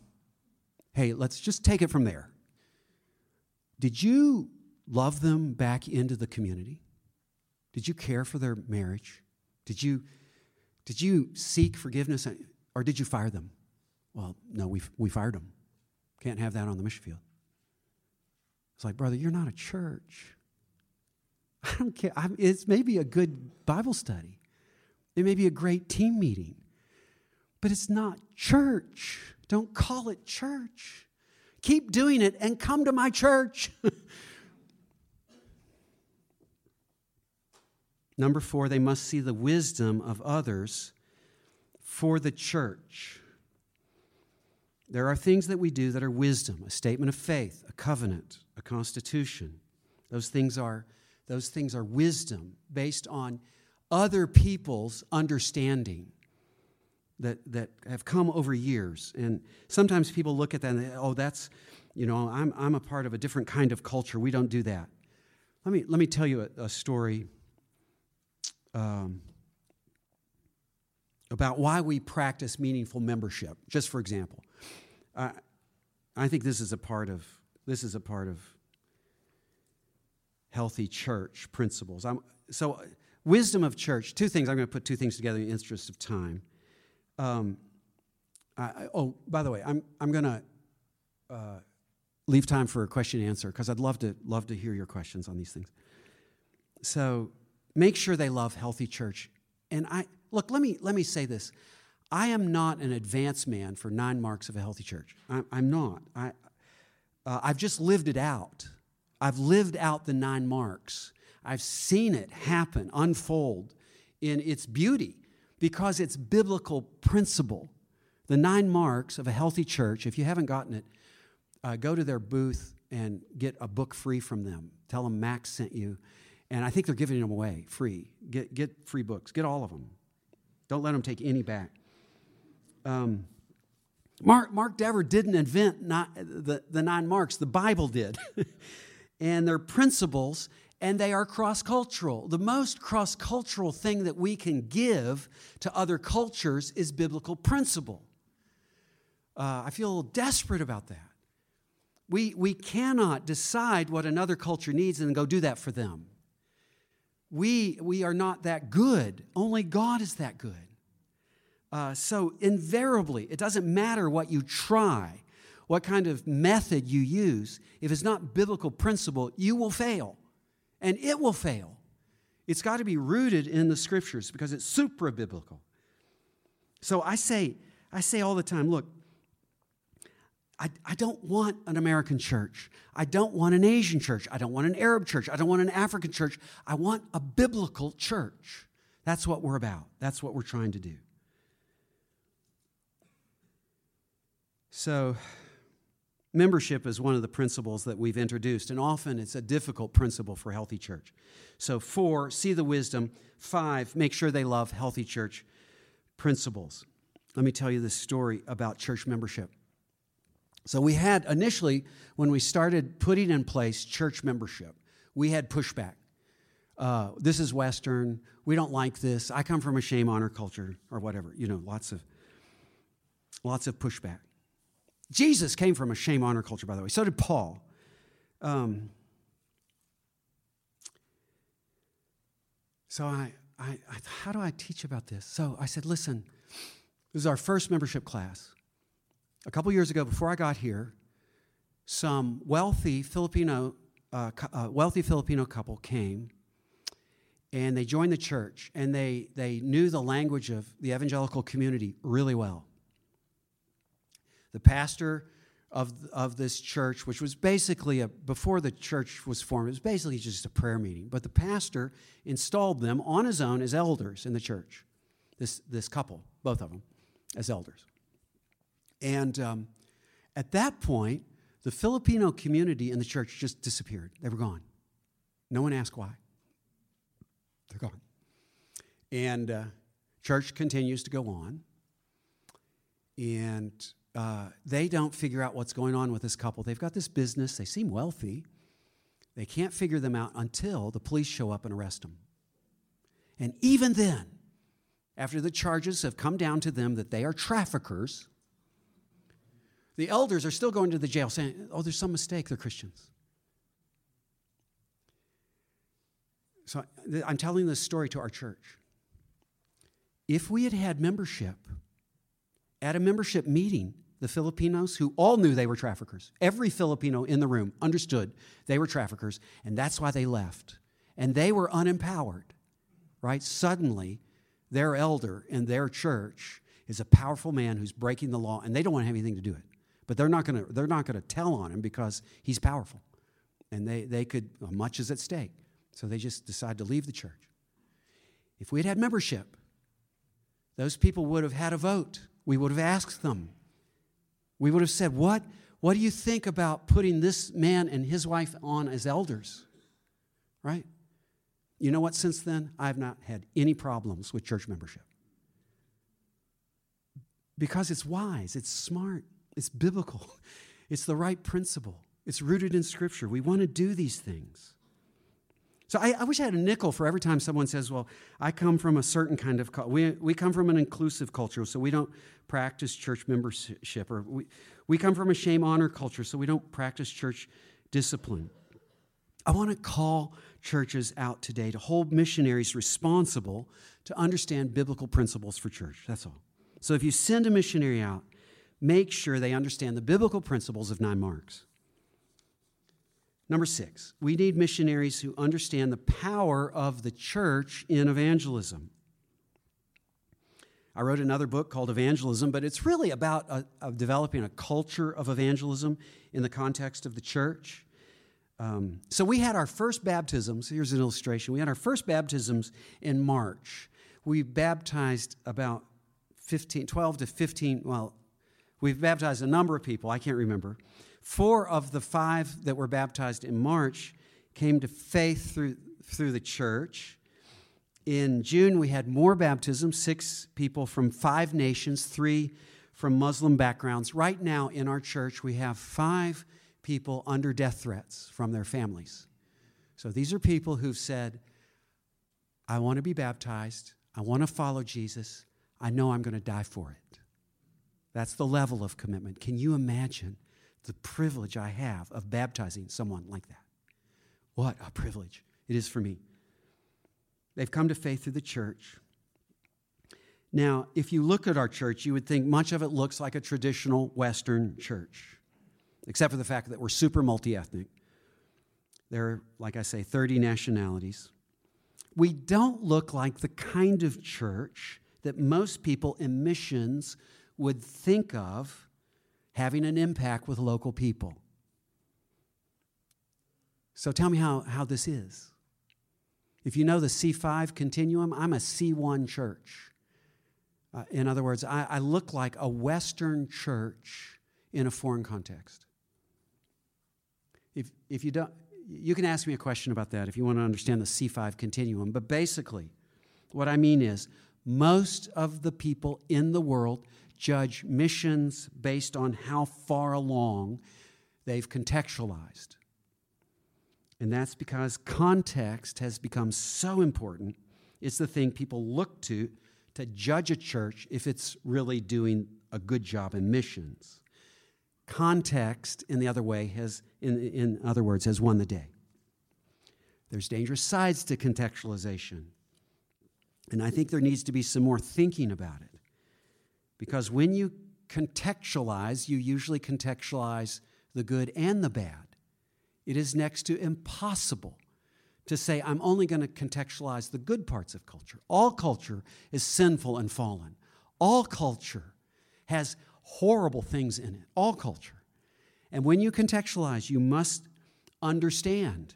hey, let's just take it from there. Did you love them back into the community? Did you care for their marriage? Did you, did you seek forgiveness or did you fire them? Well, no, we, we fired them. Can't have that on the mission field. It's like, brother, you're not a church. I don't care. I, it's maybe a good Bible study, it may be a great team meeting, but it's not church. Don't call it church. Keep doing it and come to my church. Number four, they must see the wisdom of others for the church. There are things that we do that are wisdom, a statement of faith, a covenant, a constitution. Those things are, those things are wisdom based on other people's understanding that, that have come over years. And sometimes people look at that and they, oh, that's, you know, I'm, I'm a part of a different kind of culture. We don't do that. Let me, let me tell you a, a story um, about why we practice meaningful membership, just for example. I, I think this is a part of this is a part of healthy church principles. I'm, so, wisdom of church. Two things. I'm going to put two things together in the interest of time. Um, I, oh, by the way, I'm I'm going to uh, leave time for a question and answer because I'd love to love to hear your questions on these things. So, make sure they love healthy church. And I look. Let me let me say this. I am not an advance man for nine marks of a healthy church. I, am not. I, uh, I've just lived it out. I've lived out the nine marks. I've seen it happen, unfold in its beauty because it's biblical principle. The nine marks of a healthy church, if you haven't gotten it, uh, go to their booth and get a book free from them. Tell them Mack sent you. And I think they're giving them away free. Get, get free books, get all of them. Don't let them take any back. Um, Mark, Mark Dever didn't invent not, the, the nine marks, the Bible did. and they're principles, and they are cross cultural. The most cross cultural thing that we can give to other cultures is biblical principle. Uh, I feel desperate about that. We, we cannot decide what another culture needs and go do that for them. We, we are not that good. Only God is that good. Uh, so, invariably, it doesn't matter what you try, what kind of method you use, if it's not biblical principle, you will fail. And it will fail. It's got to be rooted in the scriptures because it's supra biblical. So I say, I say all the time, look, I, I don't want an American church. I don't want an Asian church. I don't want an Arab church. I don't want an African church. I want a biblical church. That's what we're about. That's what we're trying to do. So, membership is one of the principles that we've introduced, and often it's a difficult principle for healthy church. So, four, see the wisdom. Five, make sure they love healthy church principles. Let me tell you this story about church membership. So, we had initially, when we started putting in place church membership, we had pushback. Uh, this is Western. We don't like this. I come from a shame honor culture or whatever. You know, lots of lots of pushback. Jesus came from a shame honor culture, by the way. So did Paul. Um, so I, I, I, how do I teach about this? So I said, listen, this is our first membership class. A couple years ago, before I got here, some wealthy Filipino, uh, uh, wealthy Filipino couple came, and they joined the church, and they they knew the language of the evangelical community really well the pastor of, of this church, which was basically a, before the church was formed, it was basically just a prayer meeting. But the pastor installed them on his own as elders in the church, this, this couple, both of them, as elders. And um, at that point, the Filipino community in the church just disappeared. They were gone. No one asked why. They're gone. And uh, church continues to go on. And uh, they don't figure out what's going on with this couple. They've got this business, they seem wealthy. They can't figure them out until the police show up and arrest them. And even then, after the charges have come down to them that they are traffickers, the elders are still going to the jail saying, Oh, there's some mistake, they're Christians. So I'm telling this story to our church. If we had had membership at a membership meeting, the Filipinos, who all knew they were traffickers, every Filipino in the room understood they were traffickers, and that's why they left. And they were unempowered, right? Suddenly, their elder in their church is a powerful man who's breaking the law, and they don't want to have anything to do it. But they're not going to, they're not going to tell on him because he's powerful. And they, they could, well, much is at stake. So they just decide to leave the church. If we had had membership, those people would have had a vote. We would have asked them. We would have said, What, what do you think about putting this man and his wife on as elders? Right? You know what? Since then, I've not had any problems with church membership. Because it's wise, it's smart, it's biblical, it's the right principle, it's rooted in Scripture. We want to do these things. So I, I, wish I had a nickel for every time someone says, Well, I come from a certain kind of, we, we come from an inclusive culture, so we don't practice church membership, or we, we come from a shame honor culture, so we don't practice church discipline. I want to call churches out today to hold missionaries responsible to understand biblical principles for church. That's all. So if you send a missionary out, make sure they understand the biblical principles of nine marks. Number six, we need missionaries who understand the power of the church in evangelism. I wrote another book called Evangelism, but it's really about a, a developing a culture of evangelism in the context of the church. Um, so we had our first baptisms. Here's an illustration. We had our first baptisms in March. We baptized about 15, 12 to 15, well, we've baptized a number of people, I can't remember. Four of the five that were baptized in March came to faith through, through the church. In June, we had more baptisms, six people from five nations, three from Muslim backgrounds. Right now in our church, we have five people under death threats from their families. So these are people who've said, I want to be baptized, I want to follow Jesus, I know I'm going to die for it. That's the level of commitment. Can you imagine the privilege I have of baptizing someone like that. What a privilege it is for me. They've come to faith through the church. Now, if you look at our church, you would think much of it looks like a traditional Western church, except for the fact that we're super multi ethnic. There are, like I say, 30 nationalities. We don't look like the kind of church that most people in missions would think of having an impact with local people. So tell me how, how this is. If you know the C5 continuum, I'm a C1 church. Uh, in other words, I, I look like a Western church in a foreign context. If, if you don't, you can ask me a question about that if you want to understand the C5 continuum. But basically, what I mean is most of the people in the world judge missions based on how far along they've contextualized. And that's because context has become so important. It's the thing people look to to judge a church if it's really doing a good job in missions. Context, in the other way, has, in, in other words, has won the day. There's dangerous sides to contextualization. And I think there needs to be some more thinking about it. Because when you contextualize, you usually contextualize the good and the bad. It is next to impossible to say, I'm only going to contextualize the good parts of culture. All culture is sinful and fallen. All culture has horrible things in it. All culture. And when you contextualize, you must understand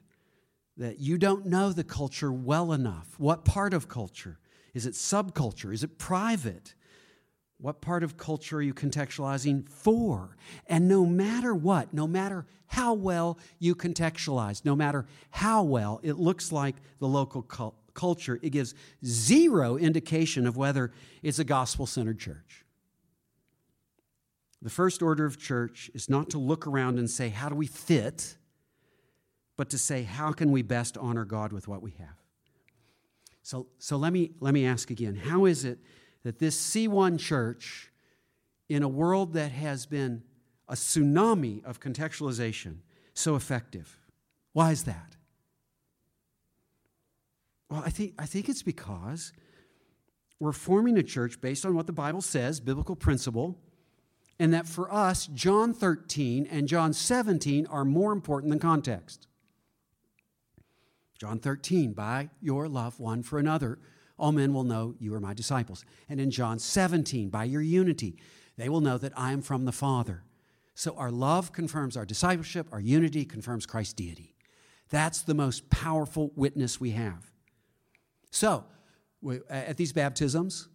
that you don't know the culture well enough. What part of culture? Is it subculture? Is it private? What part of culture are you contextualizing for? And no matter what, no matter how well you contextualize, no matter how well it looks like the local culture, it gives zero indication of whether it's a gospel centered church. The first order of church is not to look around and say, How do we fit? but to say, How can we best honor God with what we have? So, so let, me, let me ask again how is it that this C1 church, in a world that has been a tsunami of contextualization, so effective? Why is that? Well, I think, I think it's because we're forming a church based on what the Bible says, biblical principle, and that for us, John 13 and John 17 are more important than context. John 13, by your love one for another, all men will know you are my disciples. And in John 17, by your unity, they will know that I am from the Father. So our love confirms our discipleship, our unity confirms Christ's deity. That's the most powerful witness we have. So, we, at these baptisms,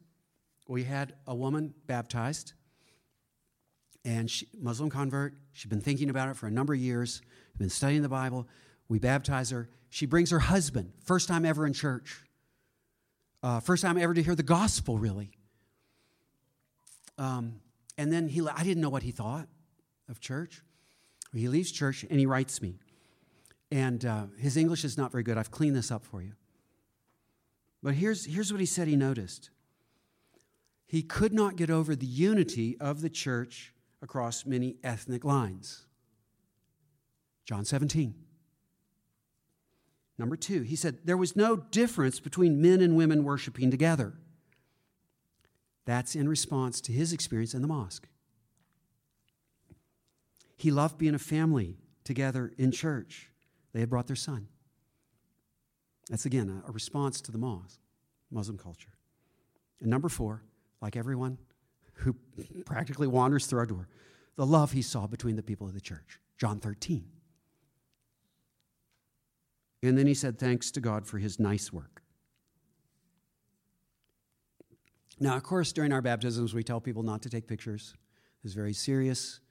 we had a woman baptized, and she, Muslim convert. She'd been thinking about it for a number of years, been studying the Bible. We baptize her. She brings her husband, first time ever in church, uh, first time ever to hear the gospel, really. Um, and then he, I didn't know what he thought of church. He leaves church and he writes me. And uh, his English is not very good. I've cleaned this up for you. But here's, here's what he said he noticed he could not get over the unity of the church across many ethnic lines. John 17. Number two, he said there was no difference between men and women worshiping together. That's in response to his experience in the mosque. He loved being a family together in church. They had brought their son. That's again a, response to the mosque, Muslim culture. And number four, like everyone who practically wanders through our door, the love he saw between the people of the church. John 13. And then he said, Thanks to God for his nice work. Now, of course, during our baptisms, we tell people not to take pictures. It's very serious.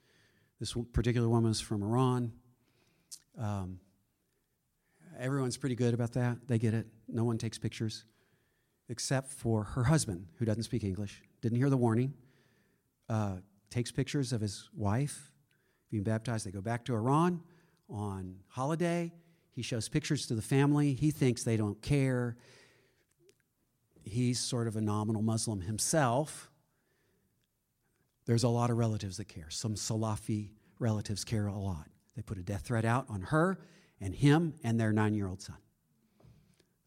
This particular woman is from Iran. Um, everyone's pretty good about that. They get it. No one takes pictures except for her husband, who doesn't speak English, didn't hear the warning, uh, takes pictures of his wife being baptized. They go back to Iran on holiday. He shows pictures to the family. He thinks they don't care. He's sort of a nominal Muslim himself. There's a lot of relatives that care. Some Salafi relatives care a lot. They put a death threat out on her and him and their nine year old son.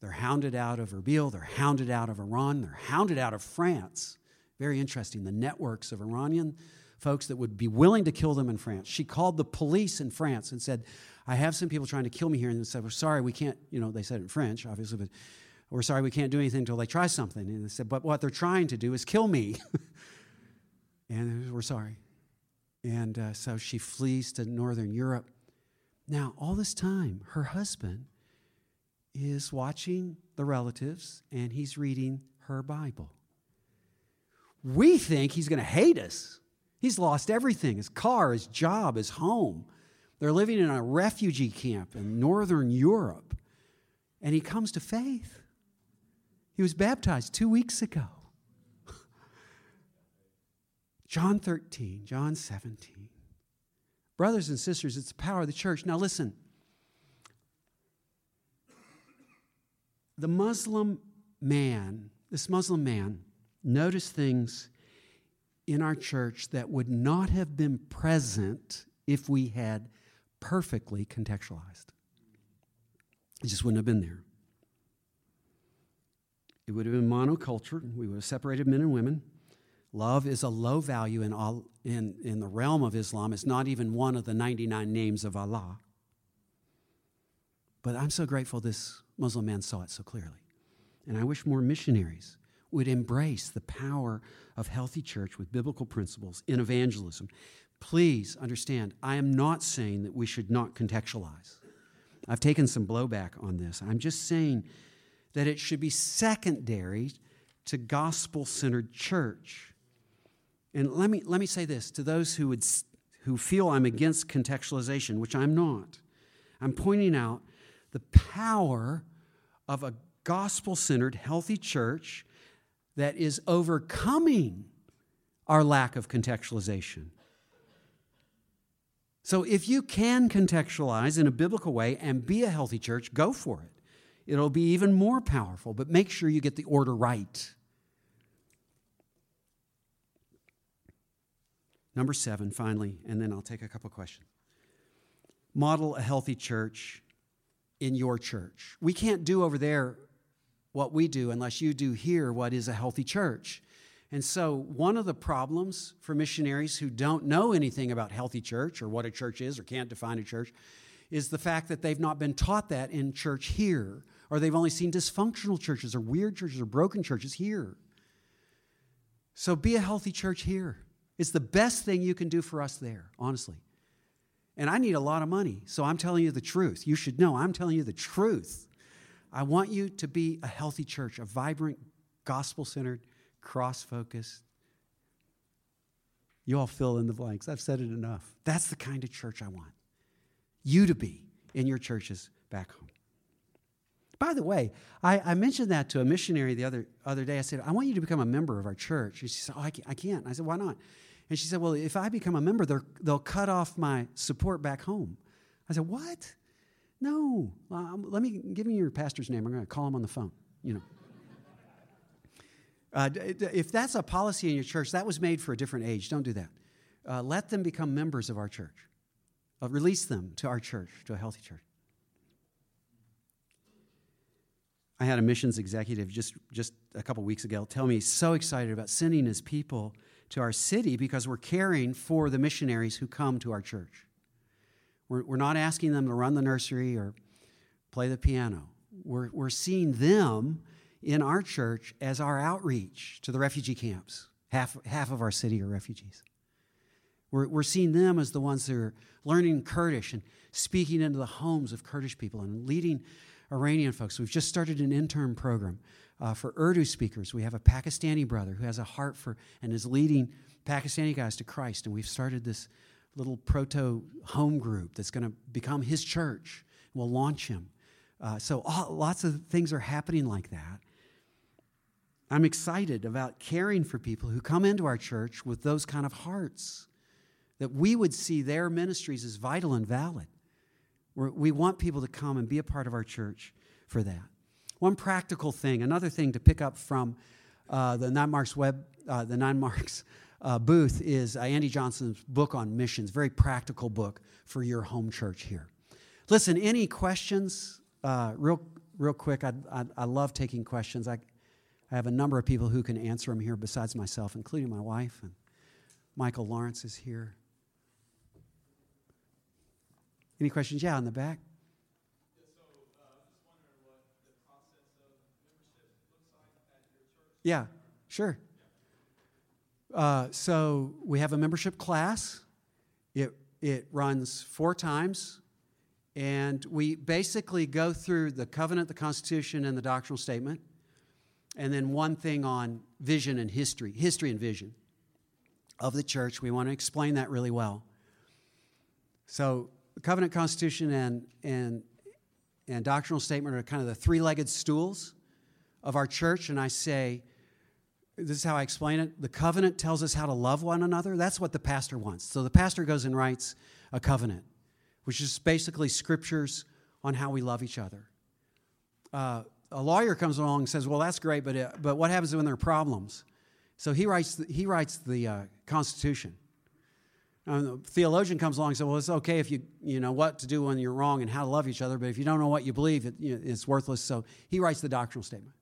They're hounded out of Erbil, they're hounded out of Iran, they're hounded out of France. Very interesting. The networks of Iranian folks that would be willing to kill them in France. She called the police in France and said, I have some people trying to kill me here. And they said, We're sorry, we can't, you know, they said in French, obviously, but we're sorry, we can't do anything until they try something. And they said, But what they're trying to do is kill me. and we're sorry. And uh, so she flees to Northern Europe. Now, all this time, her husband is watching the relatives and he's reading her Bible. We think he's going to hate us. He's lost everything his car, his job, his home. They're living in a refugee camp in northern Europe. And he comes to faith. He was baptized two weeks ago. John 13, John 17. Brothers and sisters, it's the power of the church. Now, listen. The Muslim man, this Muslim man, noticed things in our church that would not have been present if we had perfectly contextualized. It just wouldn't have been there. It would have been monoculture. We would have separated men and women. Love is a low value in, all, in, in the realm of Islam. It's not even one of the 99 names of Allah. But I'm so grateful this Muslim man saw it so clearly. And I wish more missionaries would embrace the power of healthy church with biblical principles in evangelism. Please understand, I am not saying that we should not contextualize. I've taken some blowback on this. I'm just saying that it should be secondary to gospel centered church. And let me, let me say this to those who, would, who feel I'm against contextualization, which I'm not. I'm pointing out the power of a gospel centered, healthy church that is overcoming our lack of contextualization. So, if you can contextualize in a biblical way and be a healthy church, go for it. It'll be even more powerful, but make sure you get the order right. Number seven, finally, and then I'll take a couple questions. Model a healthy church in your church. We can't do over there what we do unless you do here what is a healthy church. And so, one of the problems for missionaries who don't know anything about healthy church or what a church is or can't define a church is the fact that they've not been taught that in church here, or they've only seen dysfunctional churches or weird churches or broken churches here. So, be a healthy church here. It's the best thing you can do for us there, honestly. And I need a lot of money, so I'm telling you the truth. You should know I'm telling you the truth. I want you to be a healthy church, a vibrant, gospel centered, cross focused. You all fill in the blanks. I've said it enough. That's the kind of church I want you to be in your churches back home. By the way, I, I, mentioned that to a missionary the other, other day. I said, I want you to become a member of our church. And she said, Oh, I can't. I, can't. I said, Why not? And she said, Well, if I become a member, they'll cut off my support back home. I said, What? No. Um, let me give me your pastor's name. I'm going to call him on the phone. You know. Uh, if that's a policy in your church, that was made for a different age. Don't do that. Uh, let them become members of our church. Uh, release them to our church, to a healthy church. I had a missions executive just, just a couple weeks ago tell me he's so excited about sending his people to our city because we're caring for the missionaries who come to our church. We're, we're not asking them to run the nursery or play the piano. We're, we're seeing them in our church as our outreach to the refugee camps. Half, half of our city are refugees. We're, we're seeing them as the ones that are learning Kurdish and speaking into the homes of Kurdish people and leading Iranian folks. We've just started an intern program uh, for Urdu speakers. We have a Pakistani brother who has a heart for and is leading Pakistani guys to Christ. And we've started this little proto home group that's going to become his church. We'll launch him. Uh, so all, lots of things are happening like that. I'm excited about caring for people who come into our church with those kind of hearts, that we would see their ministries as vital and valid. We're, we want people to come and be a part of our church for that. One practical thing, another thing to pick up from uh, the 9Marks web, uh, the 9Marks uh, booth is uh, Andy Johnson's book on missions. Very practical book for your home church here. Listen, any questions? Uh, real, real quick. I, I, I love taking questions. I, I have a number of people who can answer them here besides myself, including my wife and Michael Lawrence is here. Any questions? Yeah, in the back. Yeah, sure. Uh, so we have a membership class. It, it runs four times. And we basically go through the covenant, the Constitution, and the doctrinal statement. And then one thing on vision and history, history and vision of the church. We want to explain that really well. So, the covenant, Constitution, and, and, and doctrinal statement are kind of the three legged stools of our church. And I say, this is how I explain it. The covenant tells us how to love one another. That's what the pastor wants. So the pastor goes and writes a covenant, which is basically scriptures on how we love each other. Uh, a lawyer comes along and says, "Well, that's great, but uh, but what happens when there are problems?" So he writes the, he writes the uh, Constitution. And the theologian comes along and says, "Well, it's okay if you you know what to do when you're wrong and how to love each other, but if you don't know what you believe, it, you know, it's worthless." So he writes the doctrinal statement.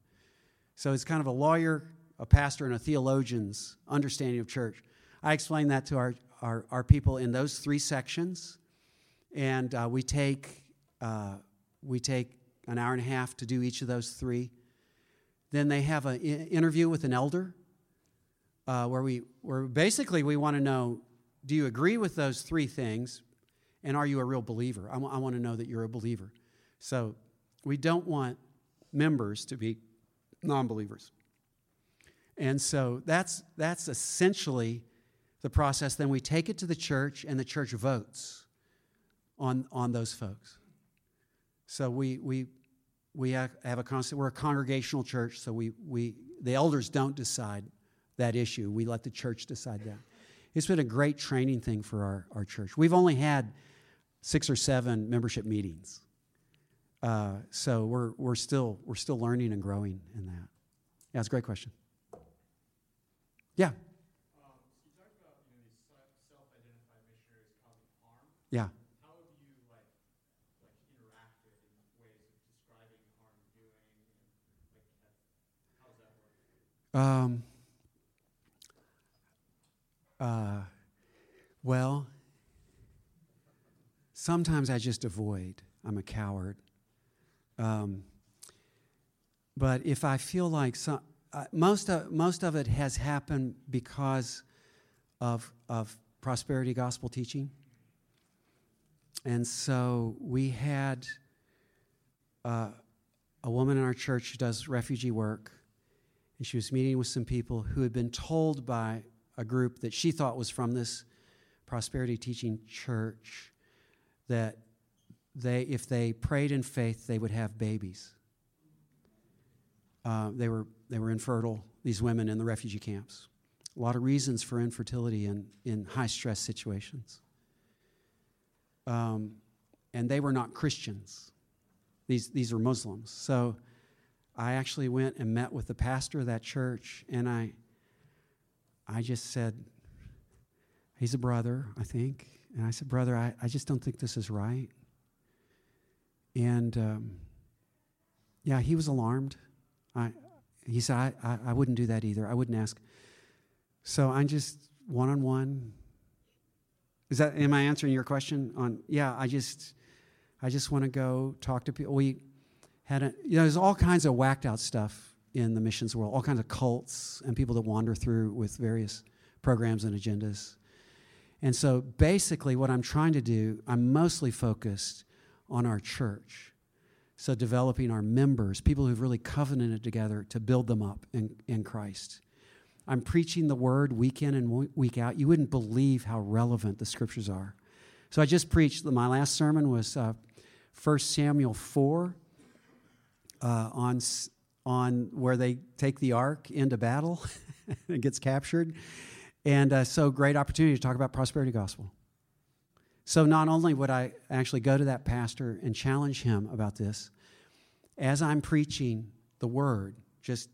So it's kind of a lawyer a pastor and a theologian's understanding of church. I explain that to our, our, our people in those three sections, and uh, we, take, uh, we take an hour and a half to do each of those three. Then they have an interview with an elder uh, where, we, where basically we want to know do you agree with those three things, and are you a real believer? I, w- I want to know that you're a believer. So we don't want members to be non believers. And so that's, that's essentially the process. Then we take it to the church, and the church votes on, on those folks. So we, we, we have, a constant, we're a congregational church, so we, we, the elders don't decide that issue. We let the church decide that. It's been a great training thing for our, our church. We've only had six or seven membership meetings. Uh, so we're, we're, still, we're still learning and growing in that. Yeah, it's a great question. Yeah. Um, yeah. Um, uh, well, sometimes I just avoid. I'm a coward. Um, but if I feel like some, uh, most of most of it has happened because of of prosperity gospel teaching, and so we had uh, a woman in our church who does refugee work and she was meeting with some people who had been told by a group that she thought was from this prosperity teaching church that they, if they prayed in faith, they would have babies. Uh, they, were, they were infertile, these women in the refugee camps. A lot of reasons for infertility in, in high stress situations. Um, and they were not Christians, these, these are Muslims. So I actually went and met with the pastor of that church, and I, I just said, he's a brother, I think. And I said, Brother, I, I just don't think this is right. And um, yeah, he was alarmed. I, he said, I, I, I wouldn't do that either. I wouldn't ask. So I'm just one on one. Is that, am I answering your question on, yeah, I just, I just want to go talk to people. We, had a, you know, there's all kinds of whacked out stuff in the missions world, all kinds of cults and people that wander through with various programs and agendas. And so basically, what I'm trying to do, I'm mostly focused on our church. So, developing our members, people who've really covenanted together to build them up in, in Christ. I'm preaching the word week in and week out. You wouldn't believe how relevant the scriptures are. So, I just preached, my last sermon was uh, 1 Samuel 4 uh, on, on where they take the ark into battle. and gets captured. And uh, so, great opportunity to talk about prosperity gospel. So, not only would I actually go to that pastor and challenge him about this, as I'm preaching the word, just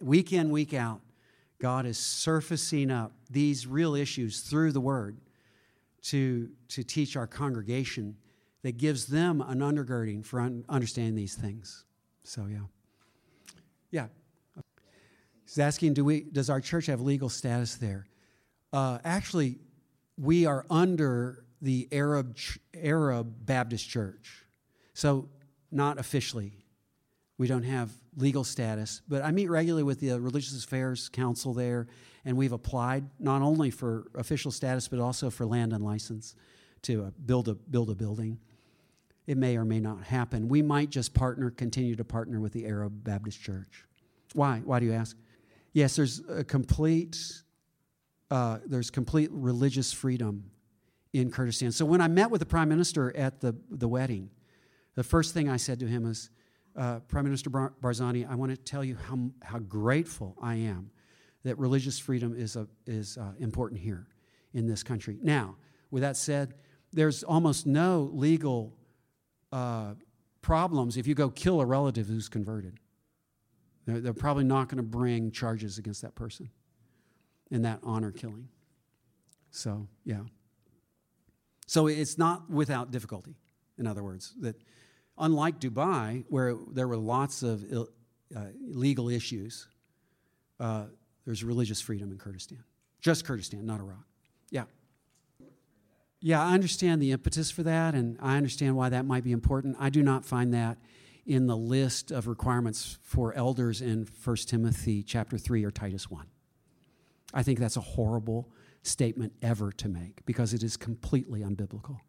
week in, week out, God is surfacing up these real issues through the word to, to teach our congregation that gives them an undergirding for un- understanding these things. So, yeah. Yeah. He's asking, do we, does our church have legal status there? Uh, actually, we are under the Arab, Arab Baptist Church. So, not officially. We don't have legal status, but I meet regularly with the Religious Affairs Council there, and we've applied not only for official status, but also for land and license to uh, build, a, build a building. It may or may not happen. We might just partner, continue to partner with the Arab Baptist Church. Why? Why do you ask? Yes, there's a complete, uh, there's complete religious freedom in Kurdistan. So when I met with the prime minister at the, the wedding, the first thing I said to him is, uh, Prime Minister Bar- Barzani, I want to tell you how, how grateful I am that religious freedom is, a, is uh, important here in this country. Now, with that said, there's almost no legal uh, problems if you go kill a relative who's converted. They're, they're probably not going to bring charges against that person in that honor killing. So, yeah. So it's not without difficulty, in other words, that unlike Dubai, where there were lots of Ill, uh, legal issues, uh, there's religious freedom in Kurdistan. Just Kurdistan, not Iraq. Yeah I understand the impetus for that, and I understand why that might be important. I do not find that in the list of requirements for elders in 1 Timothy chapter 3 or Titus 1. I think that's a horrible statement ever to make because it is completely unbiblical.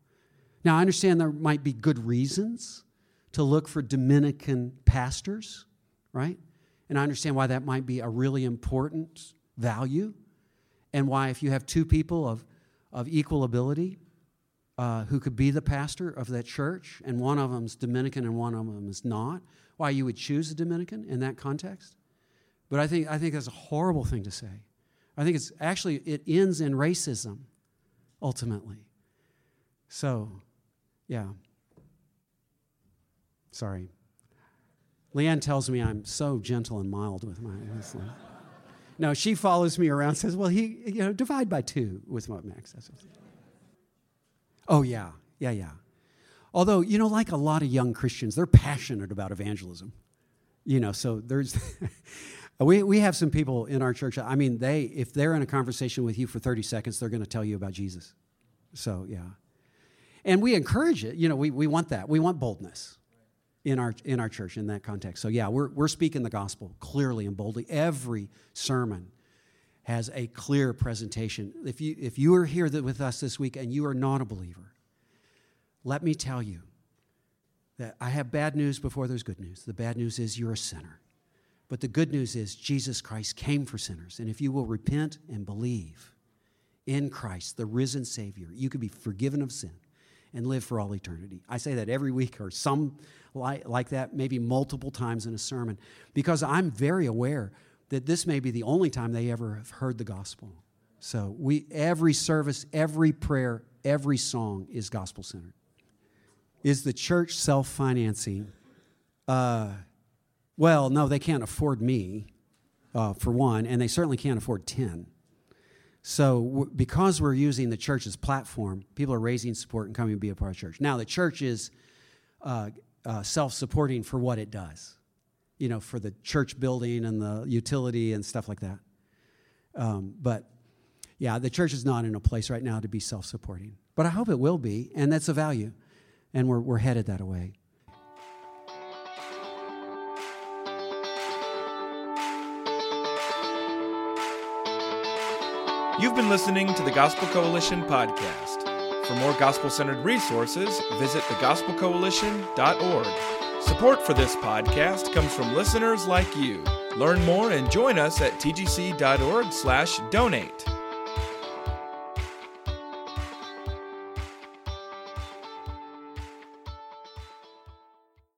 Now, I understand there might be good reasons to look for Dominican pastors, right? And I understand why that might be a really important value, and why, if you have two people of of equal ability, uh, who could be the pastor of that church, and one of them's Dominican and one of them is not. Why you would choose a Dominican in that context? But I think I think that's a horrible thing to say. I think it's actually it ends in racism, ultimately. So, yeah. Sorry. Leanne tells me I'm so gentle and mild with my. No, she follows me around says, well, he, you know, divide by two with what Mack says. Oh, yeah, yeah, yeah. Although, you know, like a lot of young Christians, they're passionate about evangelism. You know, so there's, we, we have some people in our church, I mean, they, if they're in a conversation with you for 30 seconds, they're going to tell you about Jesus. So, yeah. And we encourage it. You know, we, we want that. We want boldness in our in our church in that context. So yeah, we're we're speaking the gospel clearly and boldly. Every sermon has a clear presentation. If you if you are here with us this week and you are not a believer, let me tell you that I have bad news before there's good news. The bad news is you're a sinner. But the good news is Jesus Christ came for sinners. And if you will repent and believe in Christ, the risen Savior, you can be forgiven of sin and live for all eternity. I say that every week or some like, like that, maybe multiple times in a sermon, because I'm very aware that this may be the only time they ever have heard the gospel. So we every service, every prayer, every song is gospel centered. Is the church self financing? Uh, well, no, they can't afford me, uh, for one, and they certainly can't afford 10. So, w- because we're using the church's platform, people are raising support and coming to be a part of church. Now, the church is uh, uh, self supporting for what it does, you know, for the church building and the utility and stuff like that. Um, but yeah, the church is not in a place right now to be self supporting. But I hope it will be, and that's a value. And we're, we're headed that way. You've been listening to the Gospel Coalition podcast. For more gospel centered resources, visit thegospelcoalition.org. Support for this podcast comes from listeners like you. Learn more and join us at tgc.org/donate.